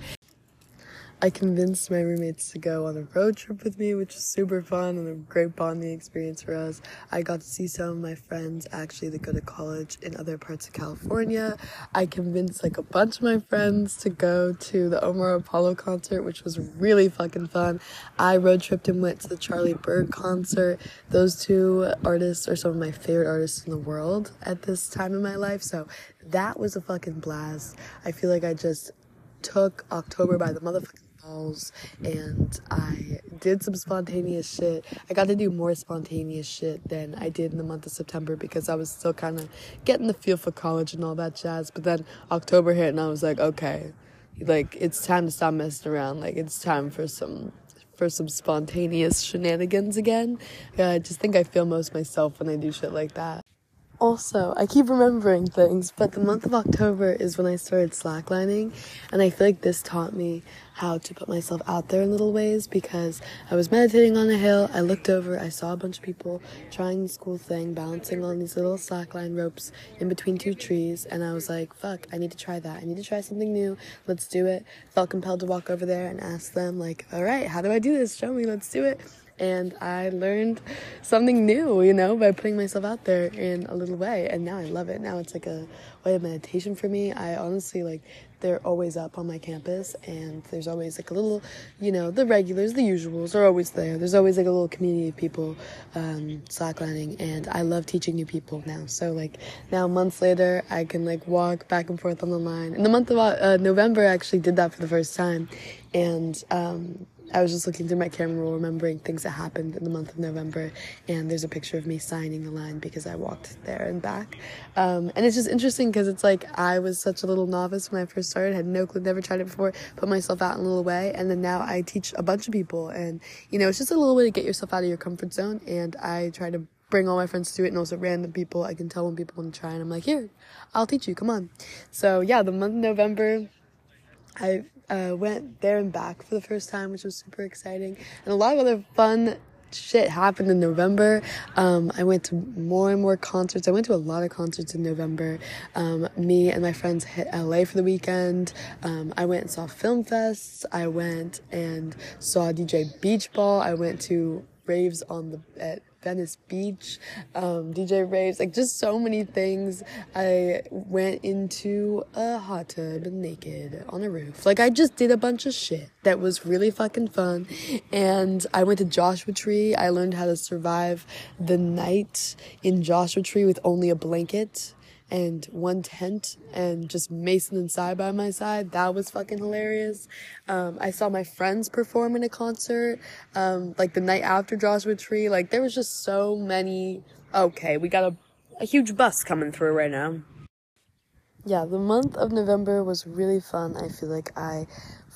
I convinced my roommates to go on a road trip with me, which was super fun and a great bonding experience for us. I got to see some of my friends actually that go to college in other parts of California. I convinced like a bunch of my friends to go to the Omar Apollo concert, which was really fucking fun. I road tripped and went to the Charlie Burg concert. Those two artists are some of my favorite artists in the world at this time in my life, so that was a fucking blast. I feel like I just took October by the motherfucking and I did some spontaneous shit. I got to do more spontaneous shit than I did in the month of September because I was still kind of getting the feel for college and all that jazz. But then October hit and I was like, okay, like it's time to stop messing around. Like it's time for some for some spontaneous shenanigans again. I just think I feel most myself when I do shit like that. Also, I keep remembering things, but the month of October is when I started slacklining, and I feel like this taught me how to put myself out there in little ways because I was meditating on a hill. I looked over, I saw a bunch of people trying this cool thing, balancing on these little slackline ropes in between two trees, and I was like, fuck, I need to try that. I need to try something new. Let's do it. Felt compelled to walk over there and ask them, like, all right, how do I do this? Show me, let's do it and I learned something new, you know, by putting myself out there in a little way. And now I love it. Now it's like a way of meditation for me. I honestly like they're always up on my campus and there's always like a little you know the regulars the usuals are always there there's always like a little community of people um, slacklining and i love teaching new people now so like now months later i can like walk back and forth on the line in the month of uh, november i actually did that for the first time and um, I was just looking through my camera roll, remembering things that happened in the month of November, and there's a picture of me signing the line because I walked there and back. Um, and it's just interesting because it's like I was such a little novice when I first started, had no clue, never tried it before, put myself out in a little way, and then now I teach a bunch of people, and you know, it's just a little way to get yourself out of your comfort zone, and I try to bring all my friends to it and also random people. I can tell when people want to try, and I'm like, here, I'll teach you, come on. So yeah, the month of November, I uh, went there and back for the first time, which was super exciting, and a lot of other fun shit happened in November. Um, I went to more and more concerts. I went to a lot of concerts in November. Um, me and my friends hit LA for the weekend. Um, I went and saw film fests. I went and saw DJ Beach Ball. I went to raves on the at Venice Beach, um, DJ raves, like just so many things. I went into a hot tub naked on a roof. Like I just did a bunch of shit that was really fucking fun. And I went to Joshua Tree. I learned how to survive the night in Joshua Tree with only a blanket and one tent and just Mason and Sai by my side. That was fucking hilarious. Um, I saw my friends perform in a concert, um, like the night after Joshua Tree. Like there was just so many. Okay, we got a, a huge bus coming through right now. Yeah, the month of November was really fun. I feel like I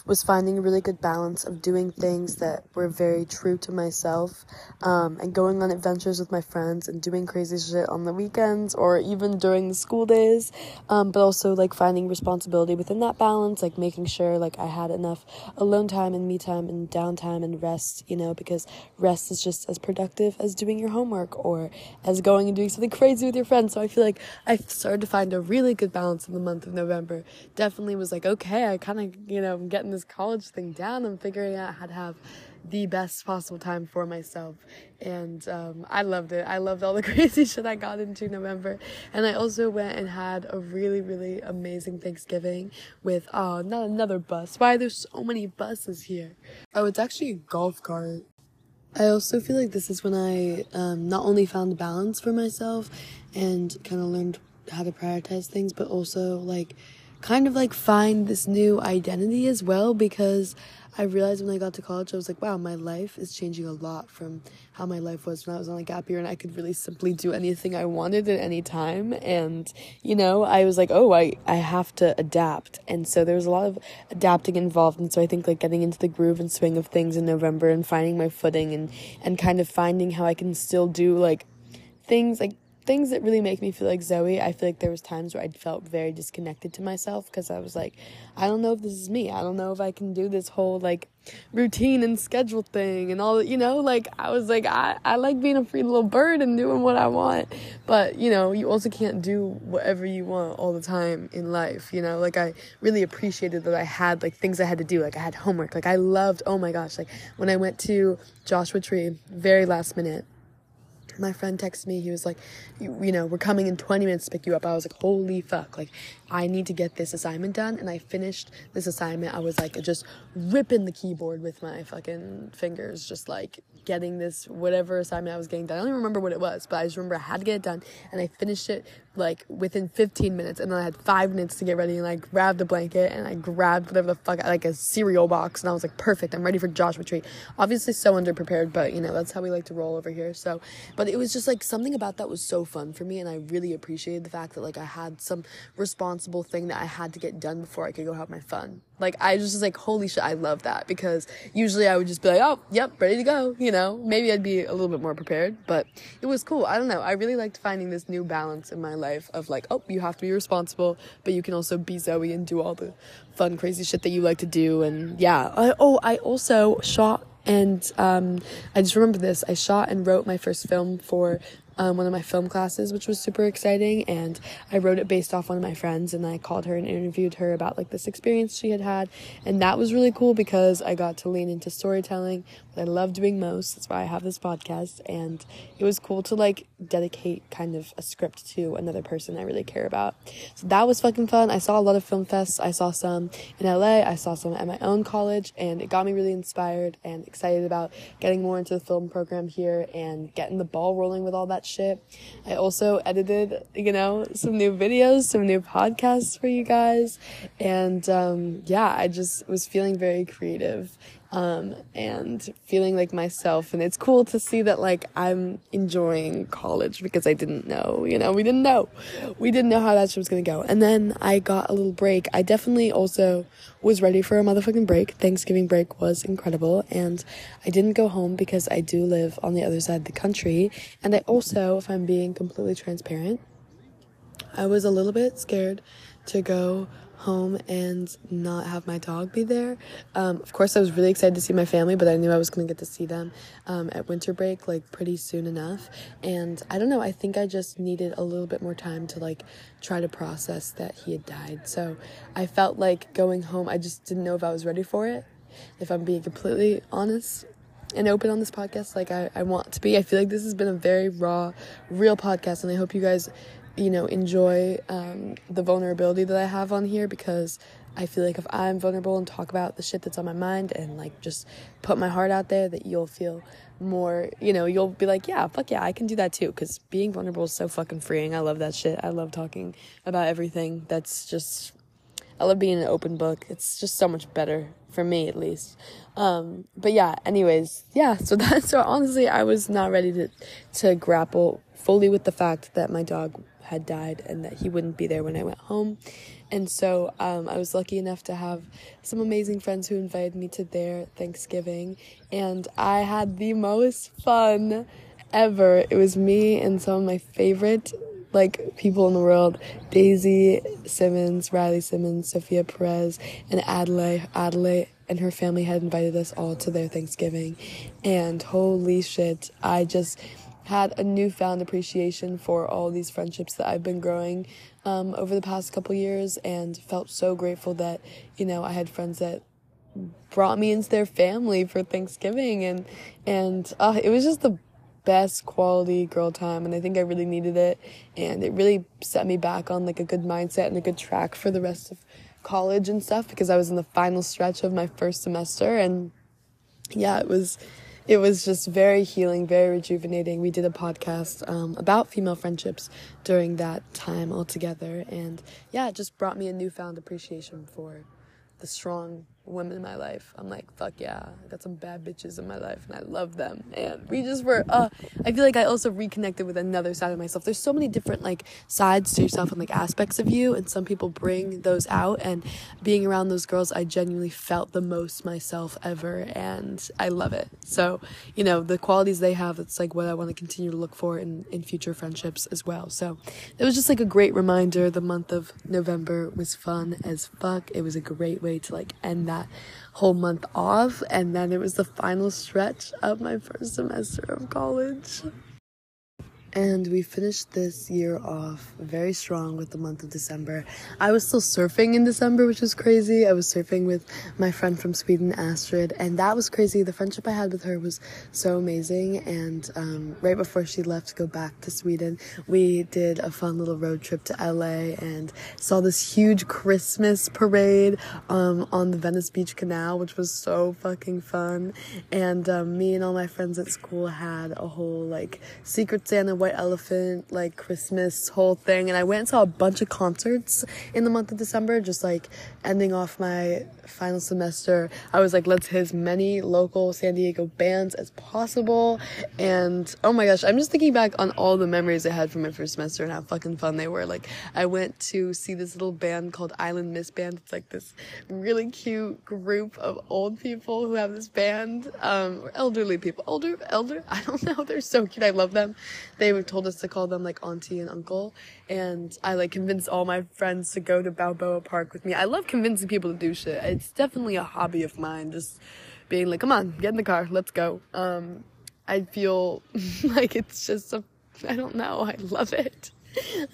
was finding a really good balance of doing things that were very true to myself um, and going on adventures with my friends and doing crazy shit on the weekends or even during the school days um, but also like finding responsibility within that balance like making sure like i had enough alone time and me time and downtime and rest you know because rest is just as productive as doing your homework or as going and doing something crazy with your friends. So i feel like i started to find a really good balance in the month of november. Definitely was like okay i kind of you know i'm getting this college thing down. I'm figuring out how to have the best possible time for myself. And um, I loved it. I loved all the [laughs] crazy shit I got into November. And I also went and had a really, really amazing Thanksgiving with, oh, not another bus. Why there's so many buses here? Oh, it's actually a golf cart. I also feel like this is when I um, not only found balance for myself and kind of learned how to prioritize things, but also like kind of like find this new identity as well because I realized when I got to college, I was like, wow, my life is changing a lot from how my life was when I was on a gap year and I could really simply do anything I wanted at any time. And, you know, I was like, oh, I, I have to adapt. And so there was a lot of adapting involved. And so I think like getting into the groove and swing of things in November and finding my footing and, and kind of finding how I can still do like things like things that really make me feel like Zoe, I feel like there was times where I felt very disconnected to myself because I was like, I don't know if this is me. I don't know if I can do this whole like routine and schedule thing and all that, you know, like I was like I I like being a free little bird and doing what I want. But, you know, you also can't do whatever you want all the time in life, you know? Like I really appreciated that I had like things I had to do. Like I had homework. Like I loved, oh my gosh, like when I went to Joshua Tree, very last minute my friend texted me he was like you, you, know we're coming in 20 minutes to pick you up. I was like holy fuck like i need to get this assignment done. And i finished this assignment. I was like just ripping the keyboard with my fucking fingers just like getting this whatever assignment i was getting done. I don't even remember what it was but i just remember i had to get it done. And i finished it like within 15 minutes. And then I had five minutes to get ready. And I grabbed a blanket and I grabbed whatever the fuck like a cereal box. And I was like perfect. I'm ready for Joshua Tree. Obviously so underprepared but you know that's how we like to roll over here. So but it was just like something about that was so fun for me. And I really appreciated the fact that like I had some thing that I had to get done before I could go have my fun like I just was like, holy shit, I love that because usually I would just be like, oh, yep, ready to go. You know, maybe I'd be a little bit more prepared, but it was cool. I don't know. I really liked finding this new balance in my life of like, oh, you have to be responsible, but you can also be Zoe and do all the fun, crazy shit that you like to do. And yeah. I, oh, I also shot and um, I just remember this. I shot and wrote my first film for um, one of my film classes, which was super exciting. And I wrote it based off one of my friends, and I called her and interviewed her about like this experience she had had, and that was really cool because I got to lean into storytelling, what I love doing most. That's why I have this podcast, and it was cool to like dedicate kind of a script to another person I really care about. So that was fucking fun. I saw a lot of film fests. I saw some in LA. I saw some at my own college, and it got me really inspired and excited about getting more into the film program here and getting the ball rolling with all that shit. I also edited, you know, some new videos, some new podcasts for you guys. And um, yeah, I just was feeling very creative um, and feeling like myself. And it's cool to see that like I'm enjoying college because I didn't know, you know, we didn't know. We didn't know how that shit was gonna go. And then I got a little break. I definitely also was ready for a motherfucking break. Thanksgiving break was incredible. And I didn't go home because I do live on the other side of the country. And I also, if I'm being completely transparent, I was a little bit scared to go home and not have my dog be there. Um, of course, I was really excited to see my family, but I knew I was going to get to see them um, at winter break like pretty soon enough. And I don't know, I think I just needed a little bit more time to like try to process that he had died. So I felt like going home, I just didn't know if I was ready for it. If I'm being completely honest, and open on this podcast like I, I want to be. I feel like this has been a very raw, real podcast, and I hope you guys you know, enjoy um, the vulnerability that I have on here because I feel like if I'm vulnerable and talk about the shit that's on my mind and like just put my heart out there, that you'll feel more, you know, you'll be like, yeah, fuck yeah, I can do that too. Because being vulnerable is so fucking freeing. I love that shit. I love talking about everything. That's just, I love being an open book. It's just so much better for me, at least. Um, but yeah, anyways, yeah. So [laughs] that's so honestly, I was not ready to to grapple fully with the fact that my dog had died and that he wouldn't be there when I went home. And so um, I was lucky enough to have some amazing friends who invited me to their Thanksgiving. And I had the most fun ever. It was me and some of my favorite like people in the world Daisy Simmons, Riley Simmons, Sophia Perez, and Adelaide. Adelaide and her family had invited us all to their Thanksgiving. And holy shit, I just had a newfound appreciation for all these friendships that I've been growing um, over the past couple years and felt so grateful that, you know, I had friends that brought me into their family for Thanksgiving and, and, uh, it was just the best quality girl time and I think I really needed it and it really set me back on like a good mindset and a good track for the rest of college and stuff because I was in the final stretch of my first semester and yeah, it was it was just very healing, very rejuvenating. We did a podcast um, about female friendships during that time altogether. And yeah, it just brought me a newfound appreciation for the strong women in my life. I'm like, fuck yeah, I got some bad bitches in my life and I love them. And we just were, uh, I feel like I also reconnected with another side of myself. There's so many different like sides to yourself and like aspects of you. And some people bring those out. And being around those girls, I genuinely felt the most myself ever. And I love it. So, you know, the qualities they have, it's like what I want to continue to look for in, in future friendships as well. So it was just like a great reminder. The month of November was fun as fuck. It was a great way to like end that that whole month off. And then it was the final stretch of my first semester of college. And we finished this year off very strong with the month of December. I was still surfing in December, which was crazy. I was surfing with my friend from Sweden, Astrid, and that was crazy. The friendship I had with her was so amazing. And um, right before she left to go back to Sweden, we did a fun little road trip to LA and saw this huge Christmas parade um, on the Venice Beach Canal, which was so fucking fun. And um, me and all my friends at school had a whole like Secret Santa White Elephant, like Christmas whole thing. And I went and saw a bunch of concerts in the month of December, just like ending off my final semester. I was like, let's hit as many local San Diego bands as possible. And oh my gosh, I'm just thinking back on all the memories I had from my first semester and how fucking fun they were. Like, I went to see this little band called Island Miss Band. It's like this really cute group of old people who have this band, um, or elderly people. Older, elder, [laughs] I don't know. They're so cute. I love them. They told us to call them like auntie and uncle. And I like convinced all my friends to go to Balboa Park with me. I love convincing people to do shit. It's definitely a hobby of mine. Just being like, come on, get in the car, let's go. Um, I feel [laughs] like it's just a, I don't know, I love it.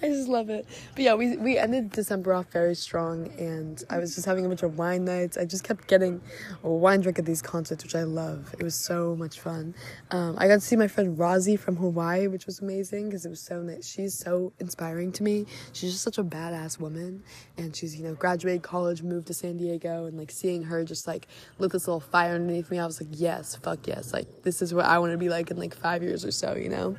I just love it. But yeah, we we ended December off very strong, and I was just having a bunch of wine nights. I just kept getting a wine drink at these concerts, which I love. It was so much fun. Um, I got to see my friend Rosie from Hawaii, which was amazing because it was so nice. She's so inspiring to me. She's just such a badass woman, and she's you know graduated college, moved to San Diego, and like seeing her just like lit this little fire underneath me. I was like, yes, fuck yes, like this is what I want to be like in like five years or so, you know.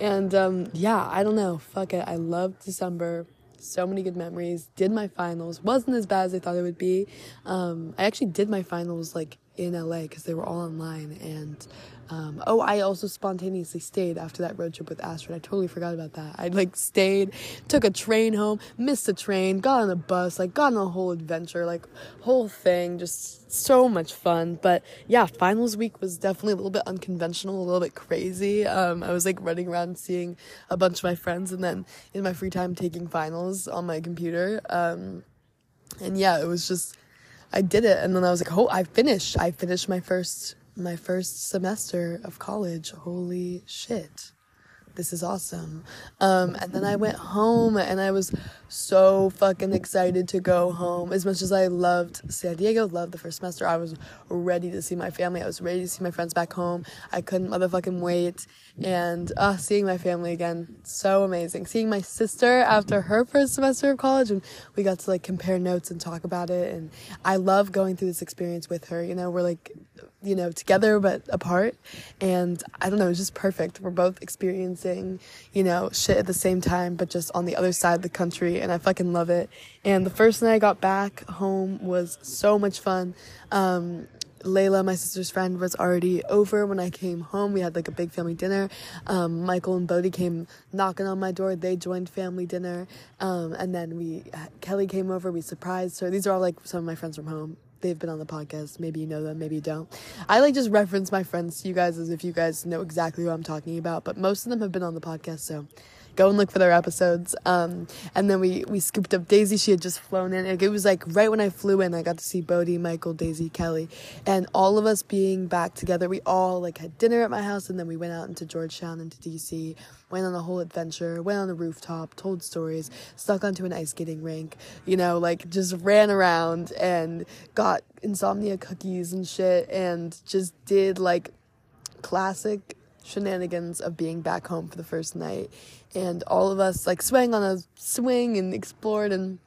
And um, yeah, I don't know, fuck it. I loved December. So many good memories. Did my finals. Wasn't as bad as I thought it would be. Um, I actually did my finals like in LA because they were all online. And um, oh, I also spontaneously stayed after that road trip with Astrid. I totally forgot about that. I like stayed, took a train home, missed a train, got on a bus, like got on a whole adventure, like whole thing, just so much fun. But yeah, finals week was definitely a little bit unconventional, a little bit crazy. Um, I was like running around seeing a bunch of my friends, and then in my free time taking finals on my computer. Um, and yeah, it was just I did it, and then I was like, oh, I finished. I finished my first my first semester of college. Holy shit. This is awesome. Um, and then I went home and I was so fucking excited to go home. As much as I loved San Diego, loved the first semester, I was ready to see my family. I was ready to see my friends back home. I couldn't motherfucking wait. And uh, seeing my family again, so amazing. Seeing my sister after her first semester of college, and we got to like compare notes and talk about it. And I love going through this experience with her. You know, we're like you know, together but apart. And I don't know, it's just perfect. We're both experiencing, you know, shit at the same time, but just on the other side of the country. And I fucking love it. And the first night I got back home was so much fun. Um, Layla, my sister's friend, was already over when I came home. We had like a big family dinner. Um, Michael and Bodie came knocking on my door. They joined family dinner. Um, and then we, Kelly came over. We surprised her. These are all like some of my friends from home they've been on the podcast. Maybe you know them, maybe you don't. I like just reference my friends to you guys as if you guys know exactly who I'm talking about, but most of them have been on the podcast, so go and look for their episodes. Um, and then we, we scooped up Daisy. She had just flown in. It was like right when I flew in, I got to see Bodie, Michael, Daisy, Kelly, and all of us being back together. We all like had dinner at my house and then we went out into Georgetown, into DC, went on a whole adventure, went on a rooftop, told stories, stuck onto an ice skating rink, you know, like just ran around and got insomnia cookies and shit and just did like classic shenanigans of being back home for the first night. And all of us like swang on a swing and explored and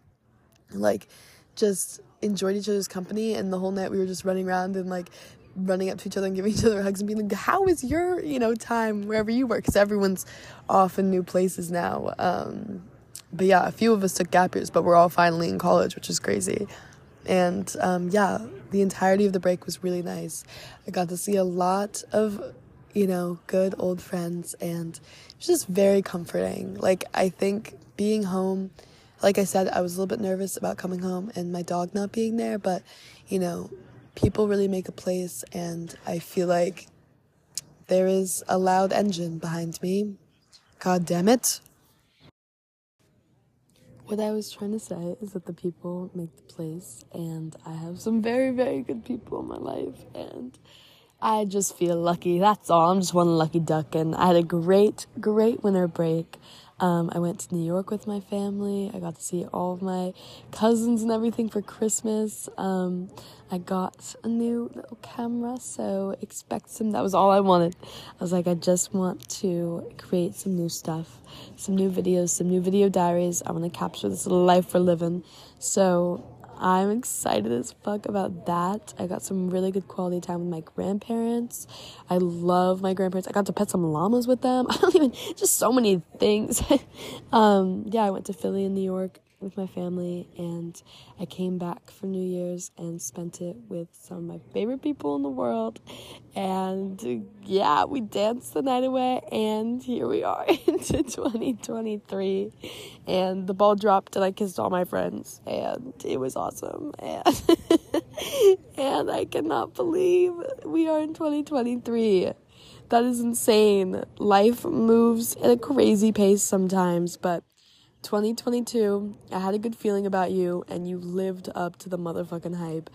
like just enjoyed each other's company. And the whole night we were just running around and like running up to each other and giving each other hugs and being like how is your you know time wherever you work because everyone's off in new places now. Um, but yeah a few of us took gap years but we're all finally in college which is crazy. And um, yeah the entirety of the break was really nice. I got to see a lot of you know good old friends and it's just very comforting. Like, I think being home, like I said, I was a little bit nervous about coming home and my dog not being there, but, you know, people really make a place, and I feel like there is a loud engine behind me. God damn it. What I was trying to say is that the people make the place, and I have some very, very good people in my life, and I just feel lucky. That's all. I'm just one lucky duck, and I had a great, great winter break. Um, I went to New York with my family. I got to see all of my cousins and everything for Christmas. Um, I got a new little camera, so expect some. That was all I wanted. I was like, I just want to create some new stuff, some new videos, some new video diaries. I want to capture this little life we're living. So I'm excited as fuck about that. I got some really good quality time with my grandparents. I love my grandparents. I got to pet some llamas with them. [laughs] I don't even, just so many things. [laughs] um, yeah, I went to Philly and New York with my family and I came back for New Year's and spent it with some of my favorite people in the world. And yeah, we danced the night away and here we are [laughs] into 2023. And the ball dropped and I kissed all my friends and it was awesome. [laughs] And and I cannot believe we are in 2023. That is insane. Life moves at a crazy pace sometimes, but 2022, I had a good feeling about you and you lived up to the motherfucking hype.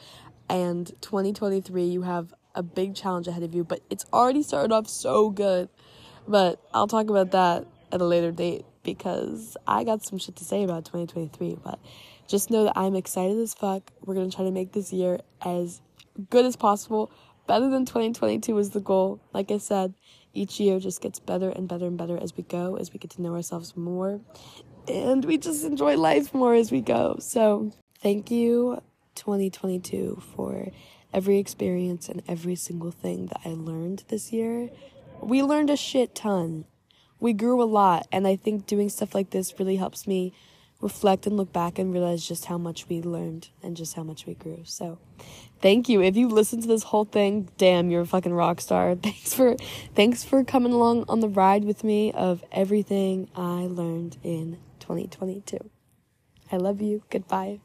And 2023, you have a big challenge ahead of you, but it's already started off so good. But I'll talk about that at a later date because I got some shit to say about 2023. But just know that I'm excited as fuck. We're gonna try to make this year as good as possible. Better than 2022 is the goal. Like I said, each year just gets better and better and better as we go, as we get to know ourselves more and we just enjoy life more as we go. So, thank you, 2022, for every experience and every single thing that I learned this year. We learned a shit ton. We grew a lot, and I think doing stuff like this really helps me reflect and look back and realize just how much we learned and just how much we grew. So, thank you. If you listened to this whole thing, damn, you're a fucking rock star. [laughs] Thanks for thanks for coming along on the ride with me of everything I learned in 2022. I love you. Goodbye.